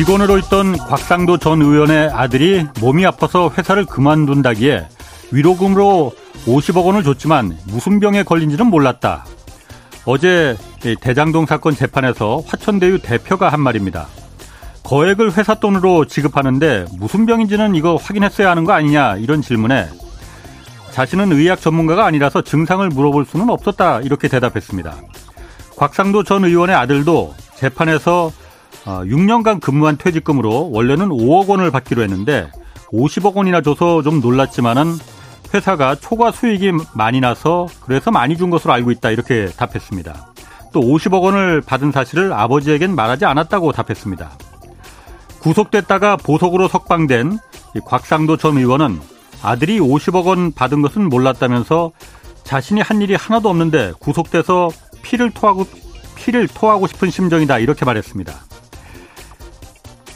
직원으로 있던 곽상도 전 의원의 아들이 몸이 아파서 회사를 그만둔다기에 위로금으로 50억 원을 줬지만 무슨 병에 걸린지는 몰랐다. 어제 대장동 사건 재판에서 화천대유 대표가 한 말입니다. 거액을 회사 돈으로 지급하는데 무슨 병인지는 이거 확인했어야 하는 거 아니냐 이런 질문에 자신은 의학 전문가가 아니라서 증상을 물어볼 수는 없었다 이렇게 대답했습니다. 곽상도 전 의원의 아들도 재판에서 6년간 어, 근무한 퇴직금으로 원래는 5억 원을 받기로 했는데 50억 원이나 줘서 좀 놀랐지만은 회사가 초과 수익이 많이 나서 그래서 많이 준 것으로 알고 있다 이렇게 답했습니다. 또 50억 원을 받은 사실을 아버지에겐 말하지 않았다고 답했습니다. 구속됐다가 보석으로 석방된 곽상도 전 의원은 아들이 50억 원 받은 것은 몰랐다면서 자신이 한 일이 하나도 없는데 구속돼서 피를 토하고 피를 토하고 싶은 심정이다 이렇게 말했습니다.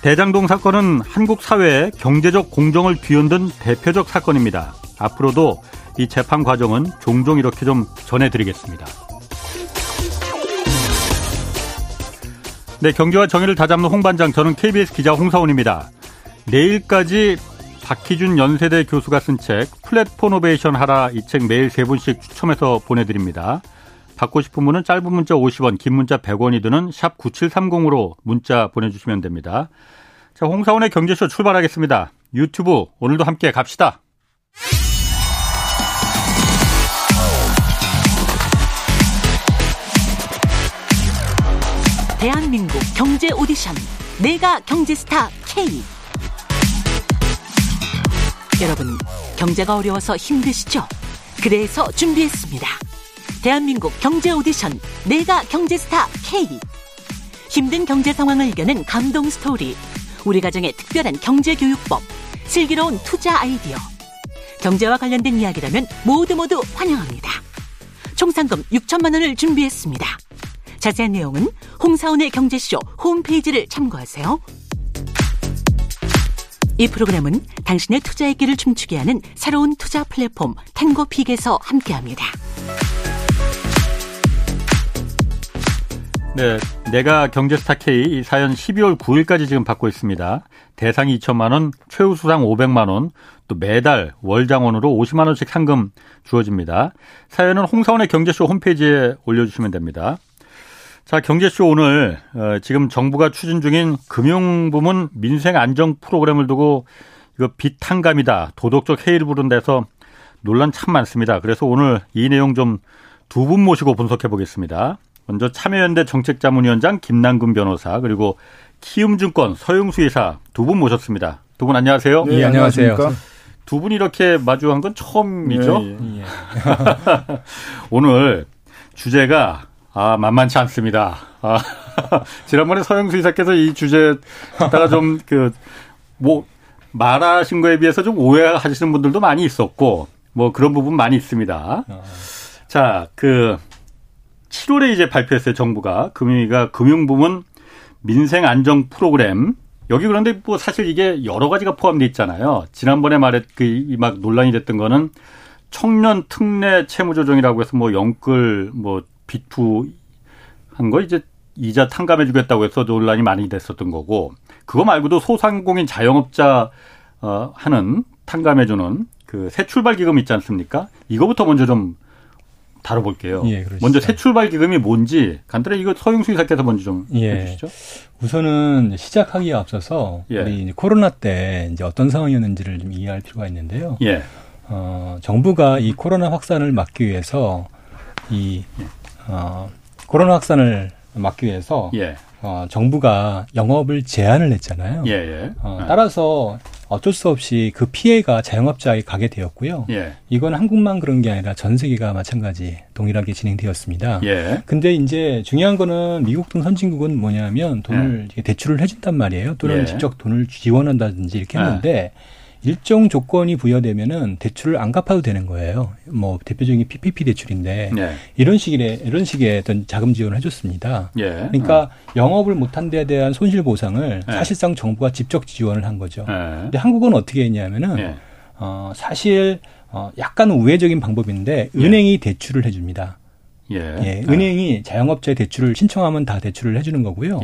대장동 사건은 한국 사회의 경제적 공정을 뒤흔든 대표적 사건입니다. 앞으로도 이 재판 과정은 종종 이렇게 좀 전해드리겠습니다. 네, 경제와 정의를 다잡는 홍반장, 저는 KBS 기자 홍사원입니다. 내일까지 박희준 연세대 교수가 쓴 책 플랫포노베이션 하라 이 책 매일 세 분씩 추첨해서 보내드립니다. 받고 싶은 분은 짧은 문자 50원, 긴 문자 100원이 드는 샵 9730으로 문자 보내주시면 됩니다. 자, 홍사훈의 경제쇼 출발하겠습니다. 유튜브 오늘도 함께 갑시다. 대한민국 경제 오디션 내가 경제스타 K 여러분 경제가 어려워서 힘드시죠? 그래서 준비했습니다. 대한민국 경제 오디션 내가 경제스타 K 힘든 경제 상황을 이겨낸 감동 스토리 우리 가정의 특별한 경제 교육법 슬기로운 투자 아이디어 경제와 관련된 이야기라면 모두 모두 환영합니다. 총 상금 6천만 원을 준비했습니다. 자세한 내용은 홍사원의 경제쇼 홈페이지를 참고하세요. 이 프로그램은 당신의 투자의 길을 춤추게 하는 새로운 투자 플랫폼 탱고픽에서 함께합니다. 네, 내가 경제스타 K 이 사연 12월 9일까지 지금 받고 있습니다. 대상이 2천만 원, 최우 수상 500만 원, 또 매달 월장원으로 50만 원씩 상금 주어집니다. 사연은 홍사원의 경제쇼 홈페이지에 올려주시면 됩니다. 자, 경제쇼 오늘 어, 지금 정부가 추진 중인 금융부문 민생 안정 프로그램을 두고 이거 비탄감이다, 도덕적 해이를 부른다 해서 논란 참 많습니다. 그래서 오늘 이 내용 좀 두 분 모시고 분석해 보겠습니다. 먼저 참여연대 정책자문위원장 김남근 변호사 그리고 키움증권 서영수 이사 두 분 모셨습니다. 두 분 안녕하세요. 네, 안녕하세요. 두 분이 이렇게 마주한 건 처음이죠. 네, 예. 오늘 주제가 아, 만만치 않습니다. 아, 지난번에 서영수 이사께서 이 주제 갖다가 좀 그, 뭐, 말하신 거에 비해서 좀 오해하시는 분들도 많이 있었고, 뭐 그런 부분 많이 있습니다. 아. 자, 그, 7월에 이제 발표했어요, 정부가. 금융위가 금융부문 민생 안정 프로그램. 여기 그런데 뭐 사실 이게 여러 가지가 포함되어 있잖아요. 지난번에 말했, 그, 막 논란이 됐던 거는 청년 특례 채무 조정이라고 해서 뭐 영끌, 뭐 비투 한 거 이제 이자 탕감해 주겠다고 해서 논란이 많이 됐었던 거고 그거 말고도 소상공인 자영업자 어 하는 탕감해 주는 그 새 출발 기금 있지 않습니까? 이거부터 먼저 좀 다뤄볼게요. 예, 먼저 새 출발 기금이 뭔지 간단히 이거 서영수 이사께서 먼저 좀 예. 해주시죠. 우선은 시작하기에 앞서서 예. 우리 코로나 때 이제 어떤 상황이었는지를 좀 이해할 필요가 있는데요. 예. 어, 정부가 이 코로나 확산을 막기 위해서 이 어, 코로나 확산을 막기 위해서 예. 어, 정부가 영업을 제한을 했잖아요. 예, 예. 어, 아. 따라서 어쩔 수 없이 그 피해가 자영업자에 가게 되었고요. 예. 이건 한국만 그런 게 아니라 전 세계가 마찬가지 동일하게 진행되었습니다. 예. 근데 이제 중요한 거는 미국 등 선진국은 뭐냐면 돈을 예. 대출을 해준단 말이에요. 또는 예. 직접 돈을 지원한다든지 이렇게 했는데 일정 조건이 부여되면은 대출을 안 갚아도 되는 거예요. 뭐 대표적인 PPP 대출인데 네. 이런 식의 이런 식의 어떤 자금 지원을 해줬습니다. 예. 그러니까 음. 영업을 못한 데에 대한 손실 보상을 예. 사실상 정부가 직접 지원을 한 거죠. 예. 근데 한국은 어떻게 했냐면은 예. 어, 사실 어, 약간 우회적인 방법인데 예. 은행이 대출을 해줍니다. 예. 예. 은행이 자영업자의 대출을 신청하면 다 대출을 해주는 거고요.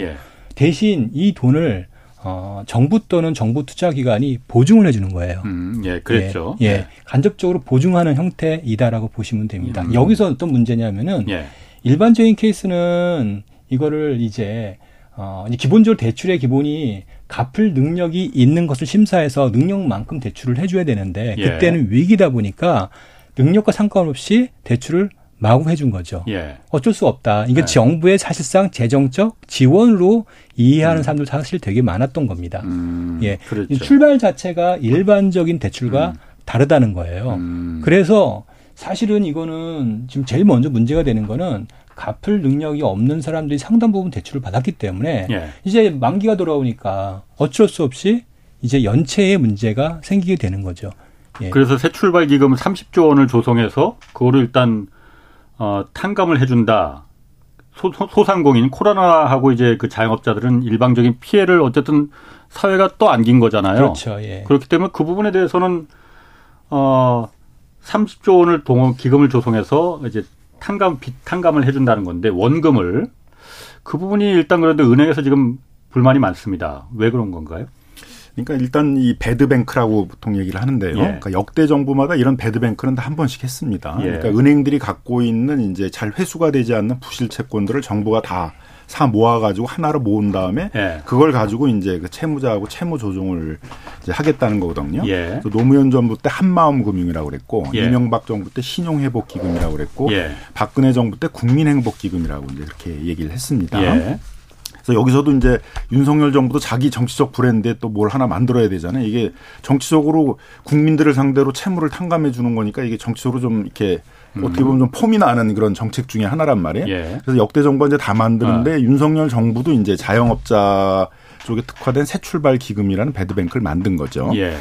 대신 이 돈을 어, 정부 또는 정부 투자 기관이 보증을 해주는 거예요. 음, 예, 그랬죠. 예, 예, 간접적으로 보증하는 형태이다라고 보시면 됩니다. 음. 여기서 어떤 문제냐면은 예. 일반적인 케이스는 이거를 이제 어, 이제 기본적으로 대출의 기본이 갚을 능력이 있는 것을 심사해서 능력만큼 대출을 해줘야 되는데 예. 그때는 위기다 보니까 능력과 상관없이 대출을 마구 해준 거죠. 예. 어쩔 수 없다. 이게 네. 정부의 사실상 재정적 지원으로 이해하는 음. 사람들 사실 되게 많았던 겁니다. 음, 예. 그렇죠. 출발 자체가 일반적인 대출과 음. 다르다는 거예요. 음. 그래서 사실은 이거는 지금 제일 먼저 문제가 되는 거는 갚을 능력이 없는 사람들이 상당 부분 대출을 받았기 때문에 예. 이제 만기가 돌아오니까 어쩔 수 없이 이제 연체의 문제가 생기게 되는 거죠. 예. 그래서 새 출발 기금 30조 원을 조성해서 그거를 일단 어, 탕감을 해준다. 소, 소, 상공인 코로나하고 이제 그 자영업자들은 일방적인 피해를 어쨌든 사회가 또 안긴 거잖아요. 그렇죠. 예. 그렇기 때문에 그 부분에 대해서는 어 30조 원을 동원 기금을 조성해서 이제 탕감 빚 탕감을 해준다는 건데 원금을 그 부분이 일단 그런데 은행에서 지금 불만이 많습니다. 왜 그런 건가요? 그러니까 일단 이 배드뱅크라고 보통 얘기를 하는데요. 예. 그러니까 역대 정부마다 이런 배드뱅크는 다 한 번씩 했습니다. 예. 그러니까 은행들이 갖고 있는 이제 잘 회수가 되지 않는 부실 채권들을 정부가 다 사 모아가지고 하나로 모은 다음에 예. 그걸 가지고 이제 그 채무자하고 채무 조정을 이제 하겠다는 거거든요. 예. 노무현 정부 때 한마음 금융이라고 그랬고 예. 이명박 정부 때 신용회복기금이라고 그랬고 예. 박근혜 정부 때 국민행복기금이라고 이제 그렇게 얘기를 했습니다. 예. 그래서 여기서도 이제 윤석열 정부도 자기 정치적 브랜드에 또 뭘 하나 만들어야 되잖아요. 이게 정치적으로 국민들을 상대로 채무를 탕감해 주는 거니까 이게 정치적으로 좀 이렇게 음. 어떻게 보면 좀 폼이 나는 그런 정책 중에 하나란 말이에요. 예. 그래서 역대 정부가 이제 다 만드는데 아. 윤석열 정부도 이제 자영업자 쪽에 특화된 새 출발 기금이라는 배드뱅크를 만든 거죠. 예.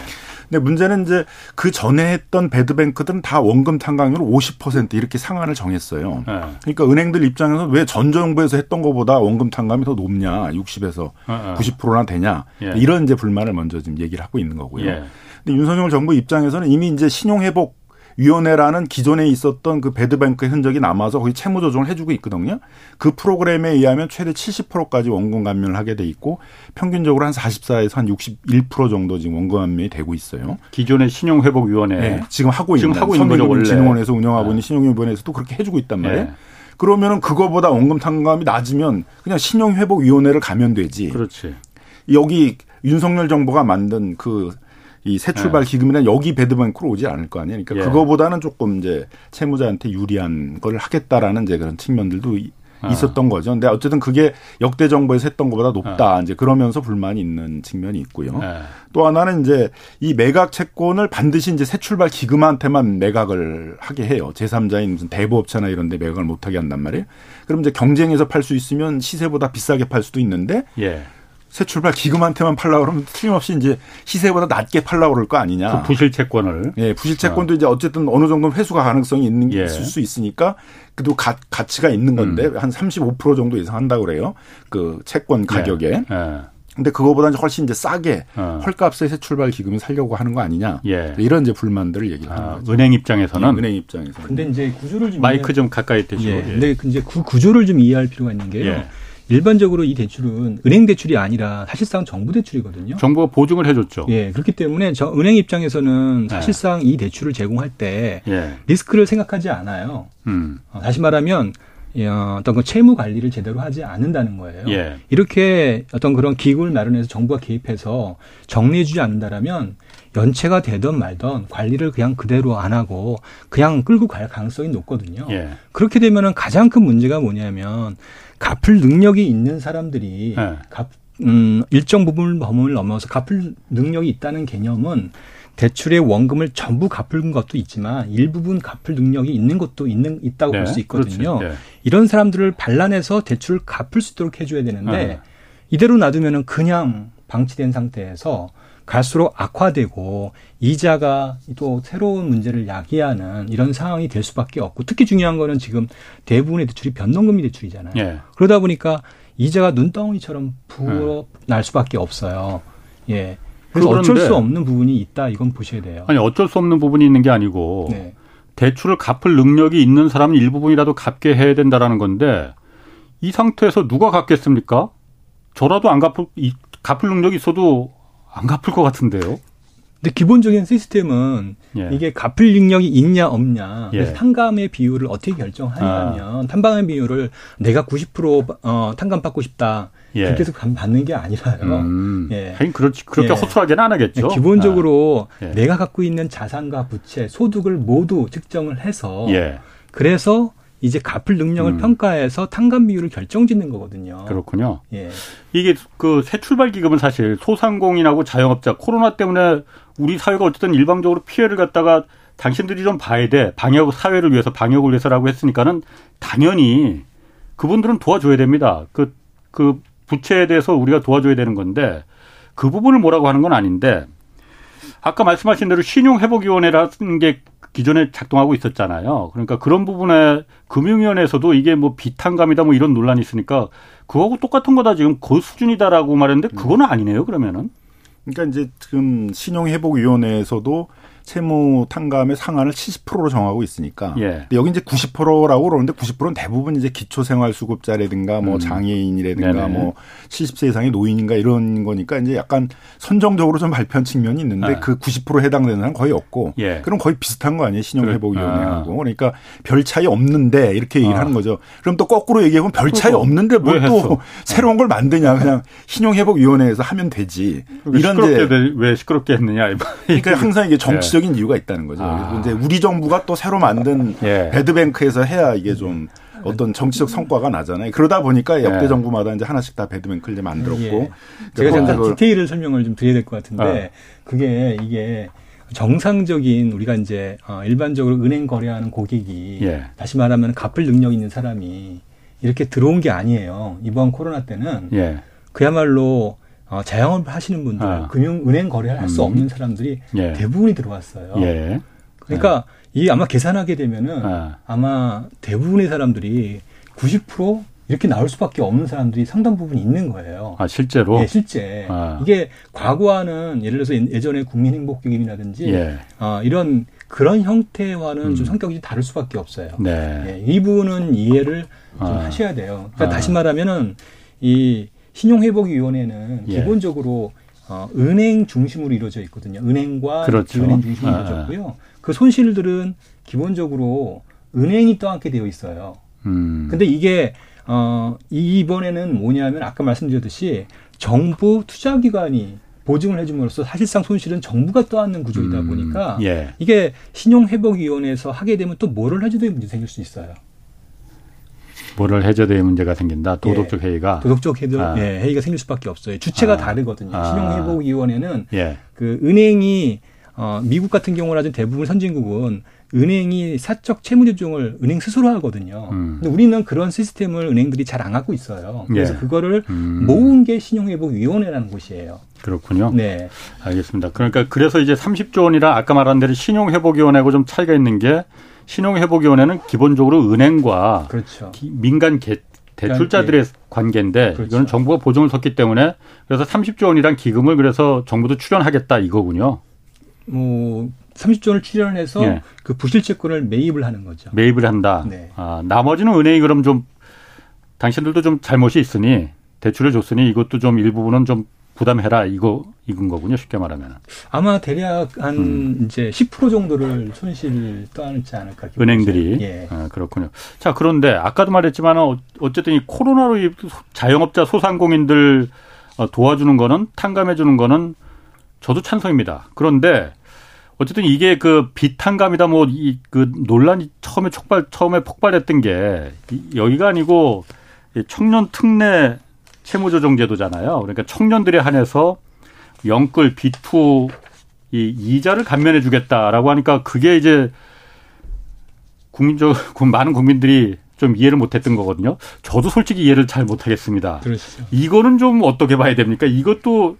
근데 문제는 이제 그 전에 했던 배드뱅크들은 다 원금 탕감률 50% 이렇게 상한을 정했어요. 네. 그러니까 은행들 입장에서 왜 전 정부에서 했던 것보다 원금 탕감이 더 높냐, 60에서 네. 90%나 되냐 예. 이런 이제 불만을 먼저 지금 얘기를 하고 있는 거고요. 예. 근데 윤석열 정부 입장에서는 이미 이제 신용 회복 위원회라는 기존에 있었던 그 배드뱅크의 흔적이 남아서 거기 채무 조정을 해주고 있거든요. 그 프로그램에 의하면 최대 70%까지 원금 감면을 하게 돼 있고 평균적으로 한 44에서 한 61% 정도 지금 원금 감면이 되고 있어요. 기존의 신용회복위원회 네, 지금 하고 있는 지금 하고 있는 거죠. 진흥원에서 운영하고 네. 있는 신용위원회에서도 그렇게 해주고 있단 말이에요. 네. 그러면은 그거보다 원금 탕감이 낮으면 그냥 신용회복위원회를 가면 되지. 그렇지. 여기 윤석열 정부가 만든 그 이 새 출발 네. 기금이나 여기 배드뱅크로 오지 않을 거 아니에요. 그러니까 예. 그거보다는 조금 이제 채무자한테 유리한 걸 하겠다라는 이제 그런 측면들도 아. 있었던 거죠. 근데 어쨌든 그게 역대 정부에서 했던 것보다 높다. 아. 이제 그러면서 불만이 있는 측면이 있고요. 네. 또 하나는 이제 이 매각 채권을 반드시 이제 새 출발 기금한테만 매각을 하게 해요. 제3자인 무슨 대부업체나 이런 데 매각을 못 하게 한단 말이에요. 그럼 이제 경쟁에서 팔 수 있으면 시세보다 비싸게 팔 수도 있는데 예. 새 출발 기금한테만 팔라 그러면 틀림없이 이제 시세보다 낮게 팔라 그럴 거 아니냐. 그 부실 채권을. 예, 부실 채권도 어. 이제 어쨌든 어느 정도 회수가 가능성이 있는 게 예. 있을 수 있으니까 그래도 가, 가치가 있는 건데 음. 한35% 정도 이상 한다고 그래요. 그 채권 가격에. 예. 예. 근데 그거보다는 훨씬 이제 싸게 어. 헐값에 새 출발 기금을 살려고 하는 거 아니냐. 예. 이런 이제 불만들을 얘기를 하는 아, 거죠. 은행 입장에서는 예, 은행 입장에서. 근데 이제 구조를 좀 마이크 좀 가까이 대시고. 예. 근데 이제 그 구조를 좀 이해할 필요가 있는 게요. 예. 일반적으로 이 대출은 은행 대출이 아니라 사실상 정부 대출이거든요. 정부가 보증을 해줬죠. 예, 그렇기 때문에 저 은행 입장에서는 네. 사실상 네. 이 대출을 제공할 때 예. 리스크를 생각하지 않아요. 음. 어, 다시 말하면 어, 어떤 그 채무 관리를 제대로 하지 않는다는 거예요. 예. 이렇게 어떤 그런 기금을 마련해서 정부가 개입해서 정리해주지 않는다라면 연체가 되든 말든 관리를 그냥 그대로 안 하고 그냥 끌고 갈 가능성이 높거든요. 예. 그렇게 되면은 가장 큰 문제가 뭐냐면 갚을 능력이 있는 사람들이 네. 갚, 음, 일정 부분 범위를 넘어서 갚을 능력이 있다는 개념은 대출의 원금을 전부 갚은 것도 있지만 일부분 갚을 능력이 있는 것도 있는 있다고 네, 볼수 있거든요. 네. 이런 사람들을 반란해서 대출을 갚을 수 있도록 해줘야 되는데 네. 이대로 놔두면은 그냥 방치된 상태에서 갈수록 악화되고 이자가 또 새로운 문제를 야기하는 이런 상황이 될 수밖에 없고 특히 중요한 거는 지금 대부분의 대출이 변동금리 대출이잖아요. 예. 그러다 보니까 이자가 눈덩이처럼 부어 날 수밖에 없어요. 예. 그래서 어쩔 수 없는 부분이 있다 이건 보셔야 돼요. 아니 어쩔 수 없는 부분이 있는 게 아니고 네. 대출을 갚을 능력이 있는 사람은 일부분이라도 갚게 해야 된다라는 건데 이 상태에서 누가 갚겠습니까? 저라도 안 갚을 갚을 능력이 있어도 안 갚을 것 같은데요. 근데 기본적인 시스템은 예. 이게 갚을 능력이 있냐 없냐. 그래서 예. 탕감의 비율을 어떻게 결정하냐면 아. 탕감의 비율을 내가 90% 어, 탕감 받고 싶다. 예. 그렇게 해서 받는 게 아니라요. 음. 예. 하긴 그렇지 그렇게 예. 허술하게는 안 하겠죠. 예, 기본적으로 아. 예. 내가 갖고 있는 자산과 부채, 소득을 모두 측정을 해서 예. 그래서 이제 갚을 능력을 음. 평가해서 탕감 비율을 결정짓는 거거든요. 그렇군요. 예. 이게 그 새 출발 기금은 사실 소상공인하고 자영업자 코로나 때문에 우리 사회가 어쨌든 일방적으로 피해를 갖다가 당신들이 좀 봐야 돼. 방역 사회를 위해서 방역을 위해서라고 했으니까는 당연히 그분들은 도와줘야 됩니다. 그, 그 부채에 대해서 우리가 도와줘야 되는 건데 그 부분을 뭐라고 하는 건 아닌데 아까 말씀하신 대로 신용회복위원회라는 게 기존에 작동하고 있었잖아요. 그러니까 그런 부분에 금융위원회에서도 이게 뭐 비탄감이다 뭐 이런 논란이 있으니까 그거하고 똑같은 거다 지금 그 수준이다라고 말했는데 그거는 아니네요 그러면은. 그러니까 이제 지금 신용회복위원회에서도 채무 탕감의 상한을 70%로 정하고 있으니까. 예. 근데 여기 이제 90%라고 그러는데 90%는 대부분 이제 기초생활수급자라든가 뭐 음. 장애인이라든가 네네. 뭐 70세 이상의 노인인가 이런 거니까 이제 약간 선정적으로 좀 발표한 측면이 있는데 아. 그90% 해당되는 사람 거의 없고. 예. 그럼 거의 비슷한 거 아니에요 신용회복위원회하고. 아. 그러니까 별 차이 없는데 이렇게 얘기를 아. 하는 거죠. 그럼 또 거꾸로 얘기하면 별 차이 없는데 뭘 또 새로운 걸 만드냐 그냥 신용회복위원회에서 하면 되지. 이런 시끄럽게 왜 시끄럽게 했느냐. 그러니까 항상 이게 정치적 정치적인 이유가 있다는 거죠. 아. 이제 우리 정부가 또 새로 만든 예. 배드뱅크에서 해야 이게 좀 어떤 정치적 성과가 나잖아요. 그러다 보니까 역대 예. 정부마다 이제 하나씩 다 배드뱅크를 이제 만들었고. 예. 제가 잠깐 디테일을 설명을 좀 드려야 될 것 같은데 아. 그게 이게 정상적인 우리가 이제 어, 일반적으로 은행 거래하는 고객이 예. 다시 말하면 갚을 능력 있는 사람이 이렇게 들어온 게 아니에요. 이번 코로나 때는 예. 그야말로 어, 자영업 하시는 분들, 아. 금융 은행 거래를 할수 음. 없는 사람들이 예. 대부분이 들어왔어요. 예. 그러니까 예. 이 아마 계산하게 되면은 아. 마 대부분의 사람들이 90% 이렇게 나올 수밖에 없는 사람들이 상당 부분 있는 거예요. 아 실제로? 네, 실제. 아. 이게 과거와는 예를 들어서 예전에 국민행복기금이라든지 예. 어, 이런 그런 형태와는 음. 좀 성격이 좀 다를 수밖에 없어요. 네. 예, 이 부분은 이해를 좀 아. 하셔야 돼요. 그러니까 아. 다시 말하면은 이 신용회복위원회는 예. 기본적으로 어, 은행 중심으로 이루어져 있거든요. 은행과 그렇죠. 은행 중심으로 아. 이루어졌고요. 그 손실들은 기본적으로 은행이 떠안게 되어 있어요. 음. 근데 이게 어, 이번에는 뭐냐면 아까 말씀드렸듯이 정부 투자기관이 보증을 해줌으로써 사실상 손실은 정부가 떠안는 구조이다 음. 보니까 음. 예. 이게 신용회복위원회에서 하게 되면 또 뭐를 해줘야 문제 생길 수 있어요. 뭐를 해저대의 문제가 생긴다. 도덕적 예. 회의가 도덕적 회의, 아. 예, 회의가 생길 수밖에 없어요. 주체가 아. 다르거든요. 아. 신용회복위원회는 예. 그 은행이 어, 미국 같은 경우라든 대부분 선진국은 은행이 사적 채무 조정을 은행 스스로 하거든요. 음. 근데 우리는 그런 시스템을 은행들이 잘 안 갖고 있어요. 그래서 예. 그거를 음. 모은 게 신용회복위원회라는 곳이에요. 그렇군요. 네. 알겠습니다. 그러니까 그래서 이제 30조 원이라 아까 말한 대로 신용회복위원회하고 좀 차이가 있는 게 신용회복위원회는 기본적으로 은행과 그렇죠. 민간 개, 대출자들의 네. 관계인데 그렇죠. 이거는 정부가 보증을 섰기 때문에 그래서 30조 원이란 기금을 그래서 정부도 출연하겠다 이거군요. 뭐 30조 원을 출연해서 네. 그 부실 채권을 매입을 하는 거죠. 매입을 한다. 네. 아, 나머지는 은행이 그럼 좀 당신들도 좀 잘못이 있으니 대출을 줬으니 이것도 좀 일부분은 좀 부담해라 이거 이건 거군요 쉽게 말하면 아마 대략 한 음. 이제 10% 정도를 손실 떠안지 않을까 은행들이. 예. 아, 그렇군요. 자 그런데 아까도 말했지만 어쨌든 이 코로나로 자영업자 소상공인들 어, 도와주는 거는 탕감해 주는 거는 저도 찬성입니다. 그런데 어쨌든 이게 그 비탕감이다 뭐 이 그 논란이 처음에 촉발 처음에 폭발했던 게 여기가 아니고 청년 특례 채무조정 제도잖아요. 그러니까 청년들에 한해서 영끌 비투 이 이자를 감면해 주겠다라고 하니까 그게 이제 국민적 많은 국민들이 좀 이해를 못했던 거거든요. 저도 솔직히 이해를 잘 못하겠습니다. 그렇죠. 이거는 좀 어떻게 봐야 됩니까? 이것도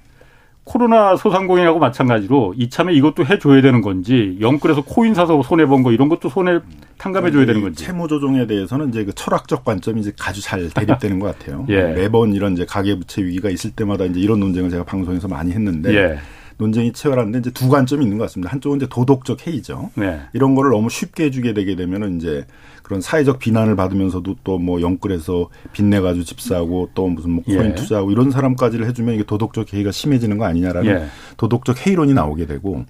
코로나 소상공인하고 마찬가지로 이참에 이것도 해줘야 되는 건지 영끌에서 코인 사서 손해 본 거 이런 것도 손해 탕감해 줘야 되는 건지 채무 조정에 대해서는 이제 그 철학적 관점이 이제 아주 잘 대립되는 것 같아요. 예. 매번 이런 이제 가계부채 위기가 있을 때마다 이제 이런 논쟁을 제가 방송에서 많이 했는데 예. 논쟁이 치열한데 이제 두 관점이 있는 것 같습니다. 한쪽은 이제 도덕적 해이죠. 네. 이런 거를 너무 쉽게 해주게 되게 되면은 이제 그런 사회적 비난을 받으면서도 또 뭐 영끌해서 빚내 가지고 집 사고 또 무슨 뭐 코인 예. 투자하고 이런 사람까지를 해주면 이게 도덕적 해이가 심해지는 거 아니냐라는 예. 도덕적 해이론이 나오게 되고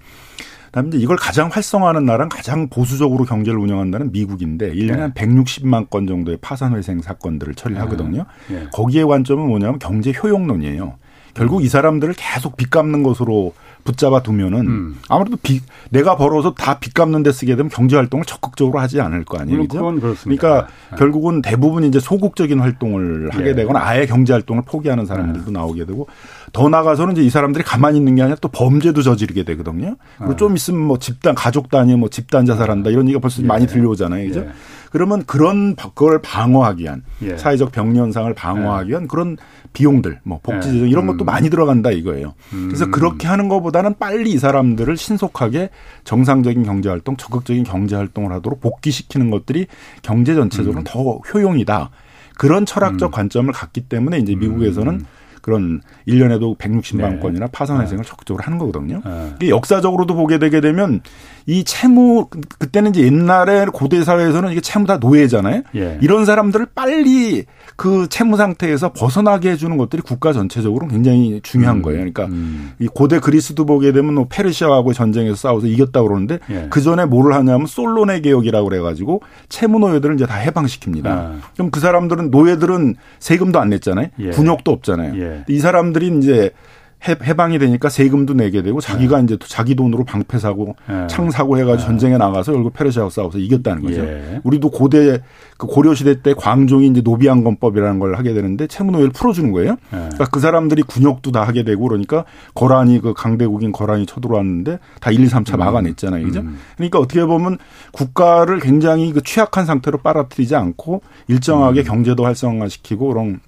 그다음에 이제 이걸 가장 활성화하는 나라는 가장 보수적으로 경제를 운영한다는 미국인데 1년에 네. 한 160만 건 정도의 파산회생 사건들을 처리하거든요. 네. 거기에 관점은 뭐냐면 경제 효용론이에요. 결국 이 사람들을 계속 빚 갚는 것으로 붙잡아 두면은 음. 아무래도 빚 내가 벌어서 다 빚 갚는 데 쓰게 되면 경제 활동을 적극적으로 하지 않을 거 아니에요. 그죠? 그러니까 네. 결국은 대부분 이제 소극적인 활동을 하게 예. 되거나 아예 경제 활동을 포기하는 사람들도 네. 나오게 되고 더 나가서는 이제 이 사람들이 가만히 있는 게 아니라 또 범죄도 저지르게 되거든요. 그리고 네. 좀 있으면 뭐 집단 가족 단위 뭐 집단 자살한다 이런 얘기가 벌써 예. 많이 들려오잖아요. 그죠? 예. 그러면 그런 그걸 방어하기 위한 예. 사회적 병리 현상을 방어하기 위한 그런 비용들, 뭐 복지 재정 이런 것도 음. 많이 들어간다 이거예요. 그래서 음. 그렇게 하는 것보다는 빨리 이 사람들을 신속하게 정상적인 경제 활동, 적극적인 경제 활동을 하도록 복귀시키는 것들이 경제 전체적으로 음. 더 효용이다. 그런 철학적 음. 관점을 갖기 때문에 이제 미국에서는 음. 그런 1년에도 160만 네. 건이나 파산 회생을 네. 적극적으로 하는 거거든요. 네. 역사적으로도 보게 되게 되면 이 채무 그때는 이제 옛날에 고대 사회에서는 이게 채무 다 노예잖아요. 예. 이런 사람들을 빨리 그 채무 상태에서 벗어나게 해주는 것들이 국가 전체적으로 굉장히 중요한 음. 거예요. 그러니까 음. 이 고대 그리스도 보게 되면 뭐 페르시아하고 전쟁에서 싸워서 이겼다 그러는데 예. 그 전에 뭐를 하냐면 솔로네 개혁이라고 그래가지고 채무 노예들을 이제 다 해방시킵니다. 아. 그럼 그 사람들은 노예들은 세금도 안 냈잖아요. 예. 군역도 없잖아요. 예. 이 사람들이 이제 해 방이 되니까 세금도 내게 되고 자기가 네. 이제 자기 돈으로 방패 사고 네. 창 사고 해가지고 네. 전쟁에 나가서 결국 페르시아와 싸워서 이겼다는 거죠. 예. 우리도 고대 그 고려 시대 때 광종이 이제 노비안건법이라는 걸 하게 되는데 채무 노예를 풀어주는 거예요. 예. 그러니까 그 사람들이 군역도 다 하게 되고 그러니까 거란이 그 강대국인 거란이 쳐들어왔는데 다 1, 2, 3차 음. 막아냈잖아요. 그죠? 음. 그러니까 어떻게 보면 국가를 굉장히 그 취약한 상태로 빨아들이지 않고 일정하게 음. 경제도 활성화시키고 그런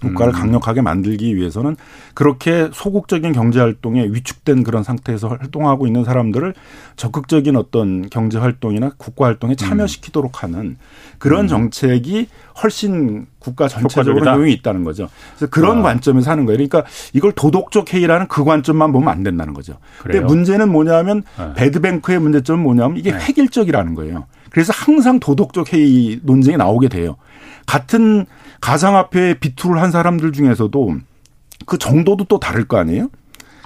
국가를 음. 강력하게 만들기 위해서는 그렇게 소극적인 경제 활동에 위축된 그런 상태에서 활동하고 있는 사람들을 적극적인 어떤 경제 활동이나 국가 활동에 음. 참여시키도록 하는 그런 음. 정책이 훨씬 국가 전체적으로 효용이 있다는 거죠. 그래서 그런 아. 관점에서 하는 거예요. 그러니까 이걸 도덕적 해이라는 그 관점만 보면 안 된다는 거죠. 그래요? 근데 문제는 뭐냐면 네. 배드뱅크의 문제점은 뭐냐면 이게 네. 획일적이라는 거예요. 그래서 항상 도덕적 해이 논쟁이 나오게 돼요. 같은 가상화폐에 비투를 한 사람들 중에서도 그 정도도 또 다를 거 아니에요?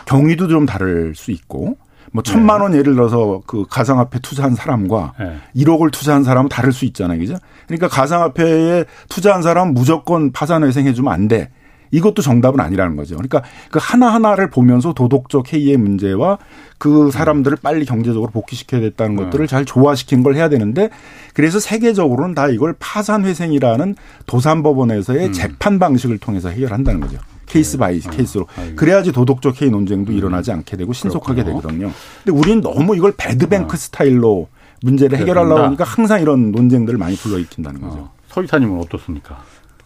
경위도 좀 다를 수 있고 뭐 천만 원 예를 들어서 그 가상화폐 투자한 사람과 네. 1억을 투자한 사람은 다를 수 있잖아요. 그죠? 그러니까 가상화폐에 투자한 사람은 무조건 파산회생 해주면 안 돼. 이것도 정답은 아니라는 거죠. 그러니까 그 하나하나를 보면서 도덕적 해이의 문제와 그 사람들을 빨리 경제적으로 복귀시켜야 됐다는 네. 것들을 잘 조화시키는 걸 해야 되는데 그래서 세계적으로는 다 이걸 파산회생이라는 도산법원에서의 음. 재판 방식을 통해서 해결한다는 거죠. case by 네. case로. 그래야지 도덕적 해이 논쟁도 음. 일어나지 않게 되고 신속하게 그렇군요. 되거든요. 근데 우리는 너무 이걸 배드뱅크 어. 스타일로 문제를 해결하려고 하니까 항상 이런 논쟁들을 많이 불러일으킨다는 거죠. 어. 서 이사님은 어떻습니까?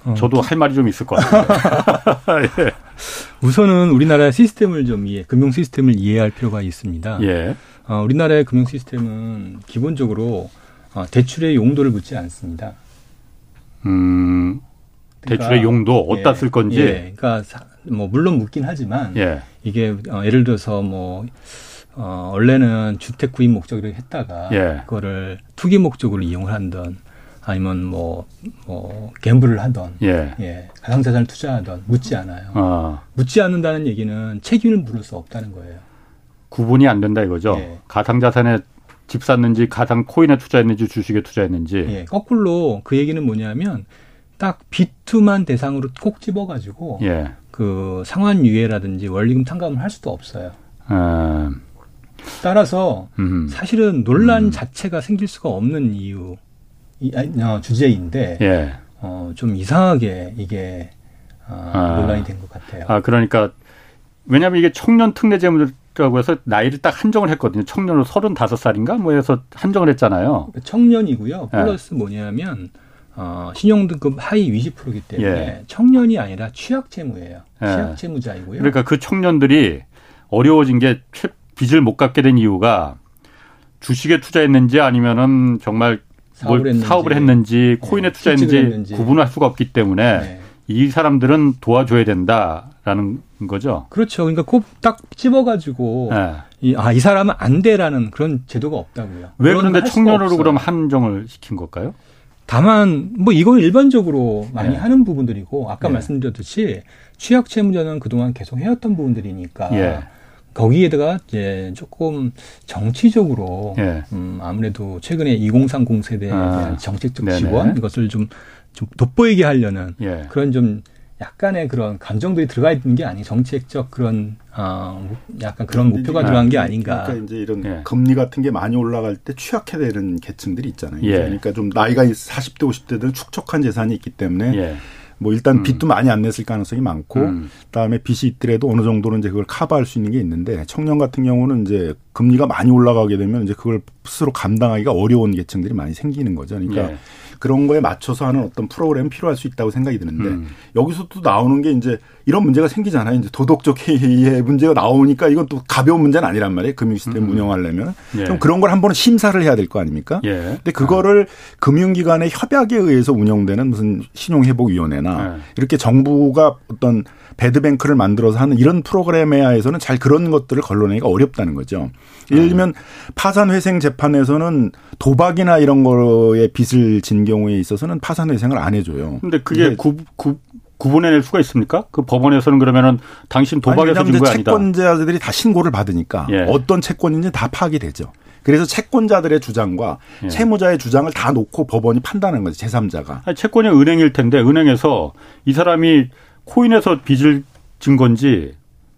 어. 저도 할 말이 좀 있을 것 같아요. 예. 우선은 우리나라의 시스템을 좀 이해, 금융 시스템을 이해할 필요가 있습니다. 예. 어, 우리나라의 금융 시스템은 기본적으로 어, 대출의 용도를 묻지 않습니다. 음, 그러니까, 대출의 용도 어디다 예, 쓸 건지. 예, 그러니까 뭐 물론 묻긴 하지만 예. 이게 어, 예를 들어서 뭐 어, 원래는 주택 구입 목적으로 했다가 예. 그거를 투기 목적으로 이용을 한던 아니면 뭐, 뭐, 갬블을 하던, 예. 예 가상자산을 투자하던, 묻지 않아요. 아. 묻지 않는다는 얘기는 책임을 물을 수 없다는 거예요. 구분이 안 된다 이거죠. 예. 가상자산에 집 샀는지, 가상 코인에 투자했는지, 주식에 투자했는지. 예. 거꾸로 그 얘기는 뭐냐면, 딱 비투만 대상으로 꼭 집어가지고, 예. 그 상환 유예라든지 원리금 탕감을 할 수도 없어요. 음. 따라서 음. 사실은 논란 음. 자체가 생길 수가 없는 이유. 이, 어, 주제인데 예. 어, 좀 이상하게 이게 어, 아. 논란이 된 것 같아요. 아 그러니까 왜냐하면 이게 청년 특례 재무라고 해서 나이를 딱 한정을 했거든요. 청년으로 서른다섯 살인가 뭐 해서 한정을 했잖아요. 그러니까 청년이고요. 예. 플러스 예. 뭐냐면 어, 신용등급 하위 20%이기 때문에 예. 청년이 아니라 취약 채무예요. 예. 취약 채무자이고요. 그러니까 그 청년들이 어려워진 게 빚을 못 갚게 된 이유가 주식에 투자했는지 아니면은 정말 사업을, 했는지, 사업을 했는지 코인에 네. 투자했는지 구분할 수가 없기 때문에 네. 이 사람들은 도와줘야 된다라는 거죠. 그렇죠. 그러니까 꼭딱 집어가지고 네. 이, 아, 이 사람은 안 돼라는 그런 제도가 없다고요. 왜 그런데 청년으로 그럼 한정을 시킨 걸까요? 다만 뭐 이건 일반적으로 많이 네. 하는 부분들이고 아까 네. 말씀드렸듯이 취약 채무자는 그동안 계속 해왔던 부분들이니까 예. 거기에다가 이제 조금 정치적으로 예. 음, 아무래도 최근에 2030 세대에 아. 대한 아. 정책적 네네. 지원 이것을 좀, 좀 돋보이게 하려는 예. 그런 좀 약간의 그런 감정들이 들어가 있는 게 아니 정책적 그런 어 약간 그런 목표가 들어간 게 아닌가. 그러니까 이제 이런 예. 금리 같은 게 많이 올라갈 때 취약해 되는 계층들이 있잖아요. 예. 그러니까 좀 나이가 40대 50대들은 축적한 재산이 있기 때문에 예. 뭐 일단 음. 빚도 음. 많이 안 냈을 가능성이 많고 음. 그다음에 빚이 있더라도 어느 정도는 이제 그걸 커버할 수 있는 게 있는데 청년 같은 경우는 이제 금리가 많이 올라가게 되면 이제 그걸 스스로 감당하기가 어려운 계층들이 많이 생기는 거죠. 그러니까 예. 그런 거에 맞춰서 하는 어떤 프로그램이 필요할 수 있다고 생각이 드는데 음. 여기서 또 나오는 게 이제 이런 문제가 생기잖아요. 이제 도덕적 해이의 문제가 나오니까 이건 또 가벼운 문제는 아니란 말이에요. 금융 시스템 음. 운영하려면 예. 좀 그런 걸 한 번 은 심사를 해야 될 거 아닙니까? 예. 근데 그거를 아. 금융기관의 협약에 의해서 운영되는 무슨 신용회복위원회나 예. 이렇게 정부가 어떤 배드뱅크를 만들어서 하는 이런 프로그램에 하에서는 잘 그런 것들을 걸러내기가 어렵다는 거죠. 예를 들면 파산회생 재판에서는 도박이나 이런 거에 빚을 진 경우에 있어서는 파산회생을 안 해줘요. 근데 그게 구, 구, 구분해낼 수가 있습니까? 그 법원에서는 그러면은 당신 도박에서 진거 아니다. 채권자들이 다 신고를 받으니까 예. 어떤 채권인지 다 파악이 되죠. 그래서 채권자들의 주장과 예. 채무자의 주장을 다 놓고 법원이 판단하는 거죠. 제3자가. 채권이 은행일 텐데 은행에서 이 사람이 코인에서 빚을 진 건지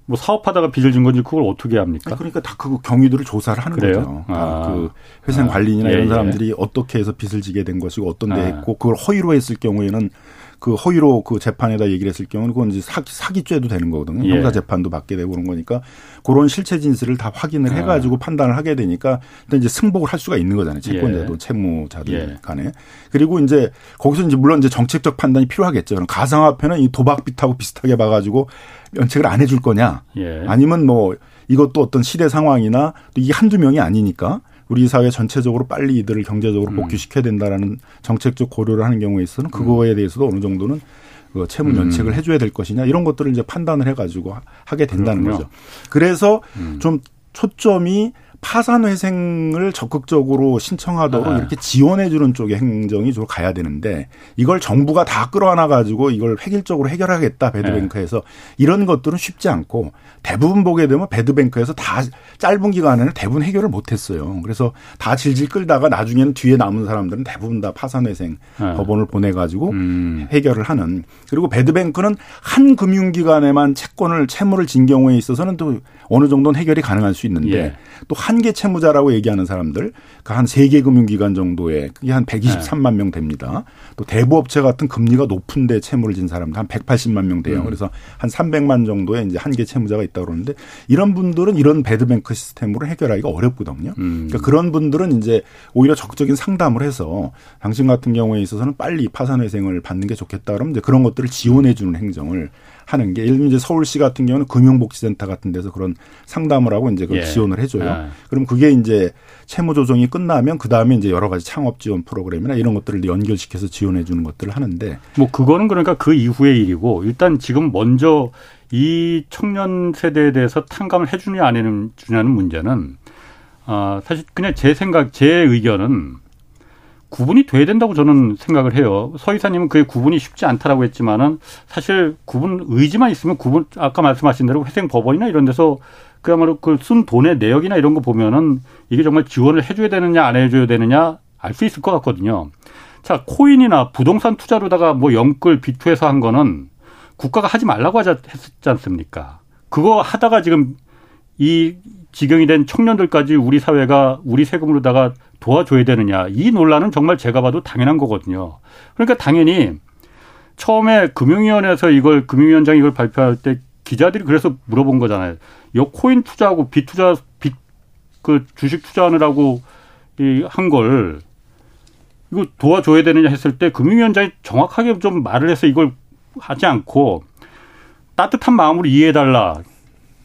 뭐 사업하다가 빚을 진 건지 그걸 어떻게 합니까? 그러니까 다 그 경위들을 조사를 하는 그래요? 거죠. 아. 그 회생 관리인이나 아. 이런 예, 사람들이 예. 어떻게 해서 빚을 지게 된 것이고 어떤 데 아. 했고 그걸 허위로 했을 경우에는 그 허위로 그 재판에다 얘기를 했을 경우는 그건 이제 사기, 사기죄도 되는 거거든요. 예. 형사 재판도 받게 되고 그런 거니까 그런 실체 진술을 다 확인을 해 가지고 아. 판단을 하게 되니까 일단 이제 승복을 할 수가 있는 거잖아요. 채권자도 예. 채무자들 예. 간에. 그리고 이제 거기서 이제 물론 이제 정책적 판단이 필요하겠죠. 그럼 가상화폐는 이 도박빚하고 비슷하게 봐 가지고 면책을 안 해줄 거냐. 예. 아니면 뭐 이것도 어떤 시대 상황이나 또 이게 한두 명이 아니니까 우리 사회 전체적으로 빨리 이들을 경제적으로 음. 복귀시켜야 된다라는 정책적 고려를 하는 경우에 있어서는 그거에 대해서도 어느 정도는 그 채무 면책을 음. 해줘야 될 것이냐 이런 것들을 이제 판단을 해가지고 하게 된다는 그렇군요. 거죠. 그래서 음. 좀 초점이 파산 회생을 적극적으로 신청하도록 아. 이렇게 지원해 주는 쪽의 행정이 좀 가야 되는데 이걸 정부가 다 끌어안아 가지고 이걸 획일적으로 해결하겠다 배드뱅크에서 네. 이런 것들은 쉽지 않고 대부분 보게 되면 배드뱅크에서 다 짧은 기간에는 대부분 해결을 못 했어요. 그래서 다 질질 끌다가 나중에는 뒤에 남은 사람들은 대부분 다 파산 회생 네. 법원을 보내 가지고 음. 해결을 하는 그리고 배드뱅크는 한 금융기관에만 채권을 채무를 진 경우에 있어서는 또 어느 정도는 해결이 가능할 수 있는데 예. 또 한계 채무자라고 얘기하는 사람들 그 한 세 개 금융기관 정도에 그게 한 123만 네. 명 됩니다. 또 대부업체 같은 금리가 높은데 채무를 진 사람들 한 180만 명 돼요. 음. 그래서 한 300만 정도의 이제 한계 채무자가 있다고 그러는데 이런 분들은 이런 배드뱅크 시스템으로 해결하기가 어렵거든요. 음. 그러니까 그런 분들은 이제 오히려 적극적인 상담을 해서 당신 같은 경우에 있어서는 빨리 파산회생을 받는 게 좋겠다 그러면 이제 그런 것들을 지원해 주는 행정을 하는 게 예를 들면 이제 서울시 같은 경우는 금융복지센터 같은 데서 그런 상담을 하고 이제 그걸 예. 지원을 해줘요. 아. 그럼 그게 이제 채무 조정이 끝나면 그 다음에 이제 여러 가지 창업 지원 프로그램이나 이런 것들을 연결시켜서 지원해 주는 것들을 하는데 뭐 그거는 그러니까 그 이후의 일이고 일단 지금 먼저 이 청년 세대에 대해서 탕감을 해주냐 안 해주냐는 문제는 아 사실 그냥 제 생각 제 의견은 구분이 돼야 된다고 저는 생각을 해요. 서 이사님은 그게 구분이 쉽지 않다라고 했지만은 사실 구분 의지만 있으면 구분 아까 말씀하신 대로 회생 법원이나 이런 데서 그야말로 그 쓴 돈의 내역이나 이런 거 보면은 이게 정말 지원을 해줘야 되느냐 안 해줘야 되느냐 알 수 있을 것 같거든요. 자 코인이나 부동산 투자로다가 뭐 영끌 비투해서 한 거는 국가가 하지 말라고 하자 했지 않습니까? 그거 하다가 지금 이 지경이 된 청년들까지 우리 사회가 우리 세금으로다가 도와줘야 되느냐. 이 논란은 정말 제가 봐도 당연한 거거든요. 그러니까 당연히 처음에 금융위원회에서 이걸 금융위원장이 이걸 발표할 때 기자들이 그래서 물어본 거잖아요. 요 코인 투자하고 비 투자 비 그 주식 투자하느라고 이 한 걸 이거 도와줘야 되느냐 했을 때 금융위원장이 정확하게 좀 말을 해서 이걸 하지 않고 따뜻한 마음으로 이해해달라.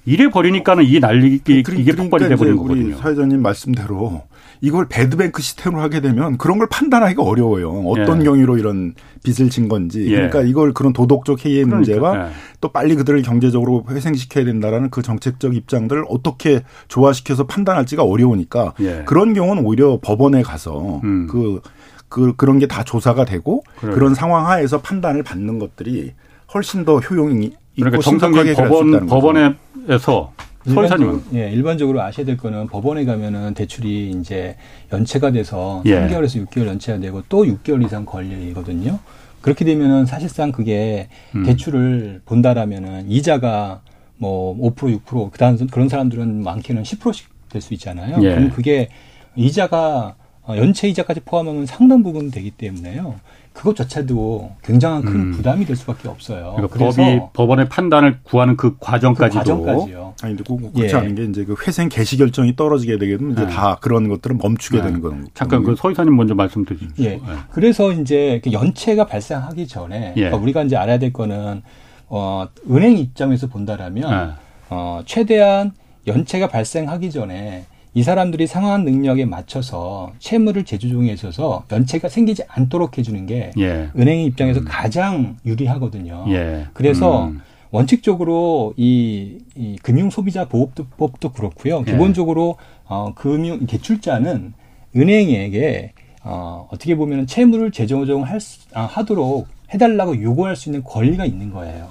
이래 버리니까 이 난리 이게, 이게 폭발이 돼버린 거거든요. 사회자님 말씀대로 이걸 배드뱅크 시스템으로 하게 되면 그런 걸 판단하기가 어려워요. 어떤 예. 경위로 이런 빚을 진 건지. 예. 그러니까 이걸 그런 도덕적 해이의 그러니까. 문제와 예. 또 빨리 그들을 경제적으로 회생시켜야 된다라는 그 정책적 입장들을 어떻게 조화시켜서 판단할지가 어려우니까 예. 그런 경우는 오히려 법원에 가서 음. 그, 그, 그런 게 다 조사가 되고 그래. 그런 상황 하에서 판단을 받는 것들이 훨씬 더 효용이 그러니까 정상적인 법원, 법원에서 일반적으로, 예, 일반적으로 아셔야 될 거는 법원에 가면은 대출이 이제 연체가 돼서 예. 3개월에서 6개월 연체가 되고 또 6개월 이상 걸리거든요. 그렇게 되면은 사실상 그게 음. 대출을 본다라면은 이자가 뭐 5% 6% 그다음 그런 사람들은 많게는 10%씩 될 수 있잖아요. 예. 그럼 그게 이자가 연체 이자까지 포함하면 상당 부분 되기 때문에요. 그것조차도 굉장한 큰 음. 부담이 될 수밖에 없어요. 그러니까 법이 법원의 판단을 구하는 그 과정까지도. 그 과정까지요. 아니 근데 꼭 그렇지 예. 않은 게 이제 그 회생 개시 결정이 떨어지게 되게 되면 이제 네. 다 그런 것들은 멈추게 네. 되는 거는. 잠깐 그 서희사님 먼저 말씀 드리십시오. 예. 네. 그래서 이제 그 연체가 발생하기 전에 예. 그러니까 우리가 이제 알아야 될 거는 어 은행 입장에서 본다라면 네. 어 최대한 연체가 발생하기 전에 이 사람들이 상환 능력에 맞춰서 채무를 재조정해 줘서 연체가 생기지 않도록 해주는 게 예. 은행 입장에서 음. 가장 유리하거든요. 예. 그래서 음. 원칙적으로 이, 이 금융 소비자 보호법도 그렇고요. 예. 기본적으로 어, 금융 대출자는 은행에게 어, 어떻게 보면 채무를 재조정할 수, 아, 하도록 해달라고 요구할 수 있는 권리가 있는 거예요.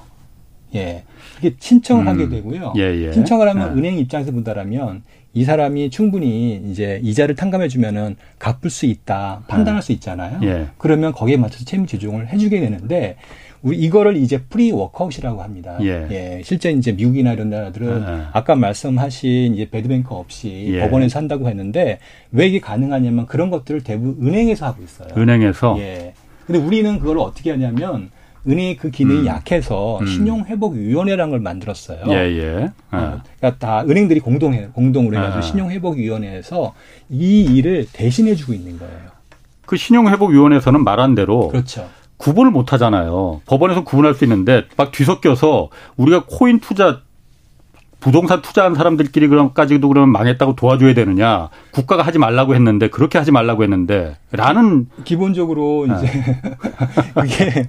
예. 그게 신청을 음. 하게 되고요. 예, 예. 신청을 하면 예. 은행 입장에서 본다라면 이 사람이 충분히 이제 이자를 탕감해 주면은 갚을 수 있다 판단할 수 있잖아요. 예. 그러면 거기에 맞춰서 채무 조정을 해주게 되는데 우리 이거를 이제 프리 워크아웃이라고 합니다. 예. 예. 실제 이제 미국이나 이런 나라들은 아. 아까 말씀하신 이제 배드뱅크 없이 예. 법원에서 한다고 했는데 왜 이게 가능하냐면 그런 것들을 대부분 은행에서 하고 있어요. 은행에서. 예. 근데 우리는 그걸 어떻게 하냐면 은행의 그 기능이 음. 약해서 음. 신용회복위원회라는 걸 만들었어요. 예, 예. 어, 그러니까 다 은행들이 공동해 공동으로 해가지고 아. 신용회복위원회에서 이 일을 대신해주고 있는 거예요. 그 신용회복위원회에서는 말한 대로 그렇죠. 구분을 못 하잖아요. 법원에서 구분할 수 있는데 막 뒤섞여서 우리가 코인 투자 부동산 투자한 사람들끼리 그럼까지도 그러면 망했다고 도와줘야 되느냐. 국가가 하지 말라고 했는데 그렇게 하지 말라고 했는데 라는 기본적으로 이제 그게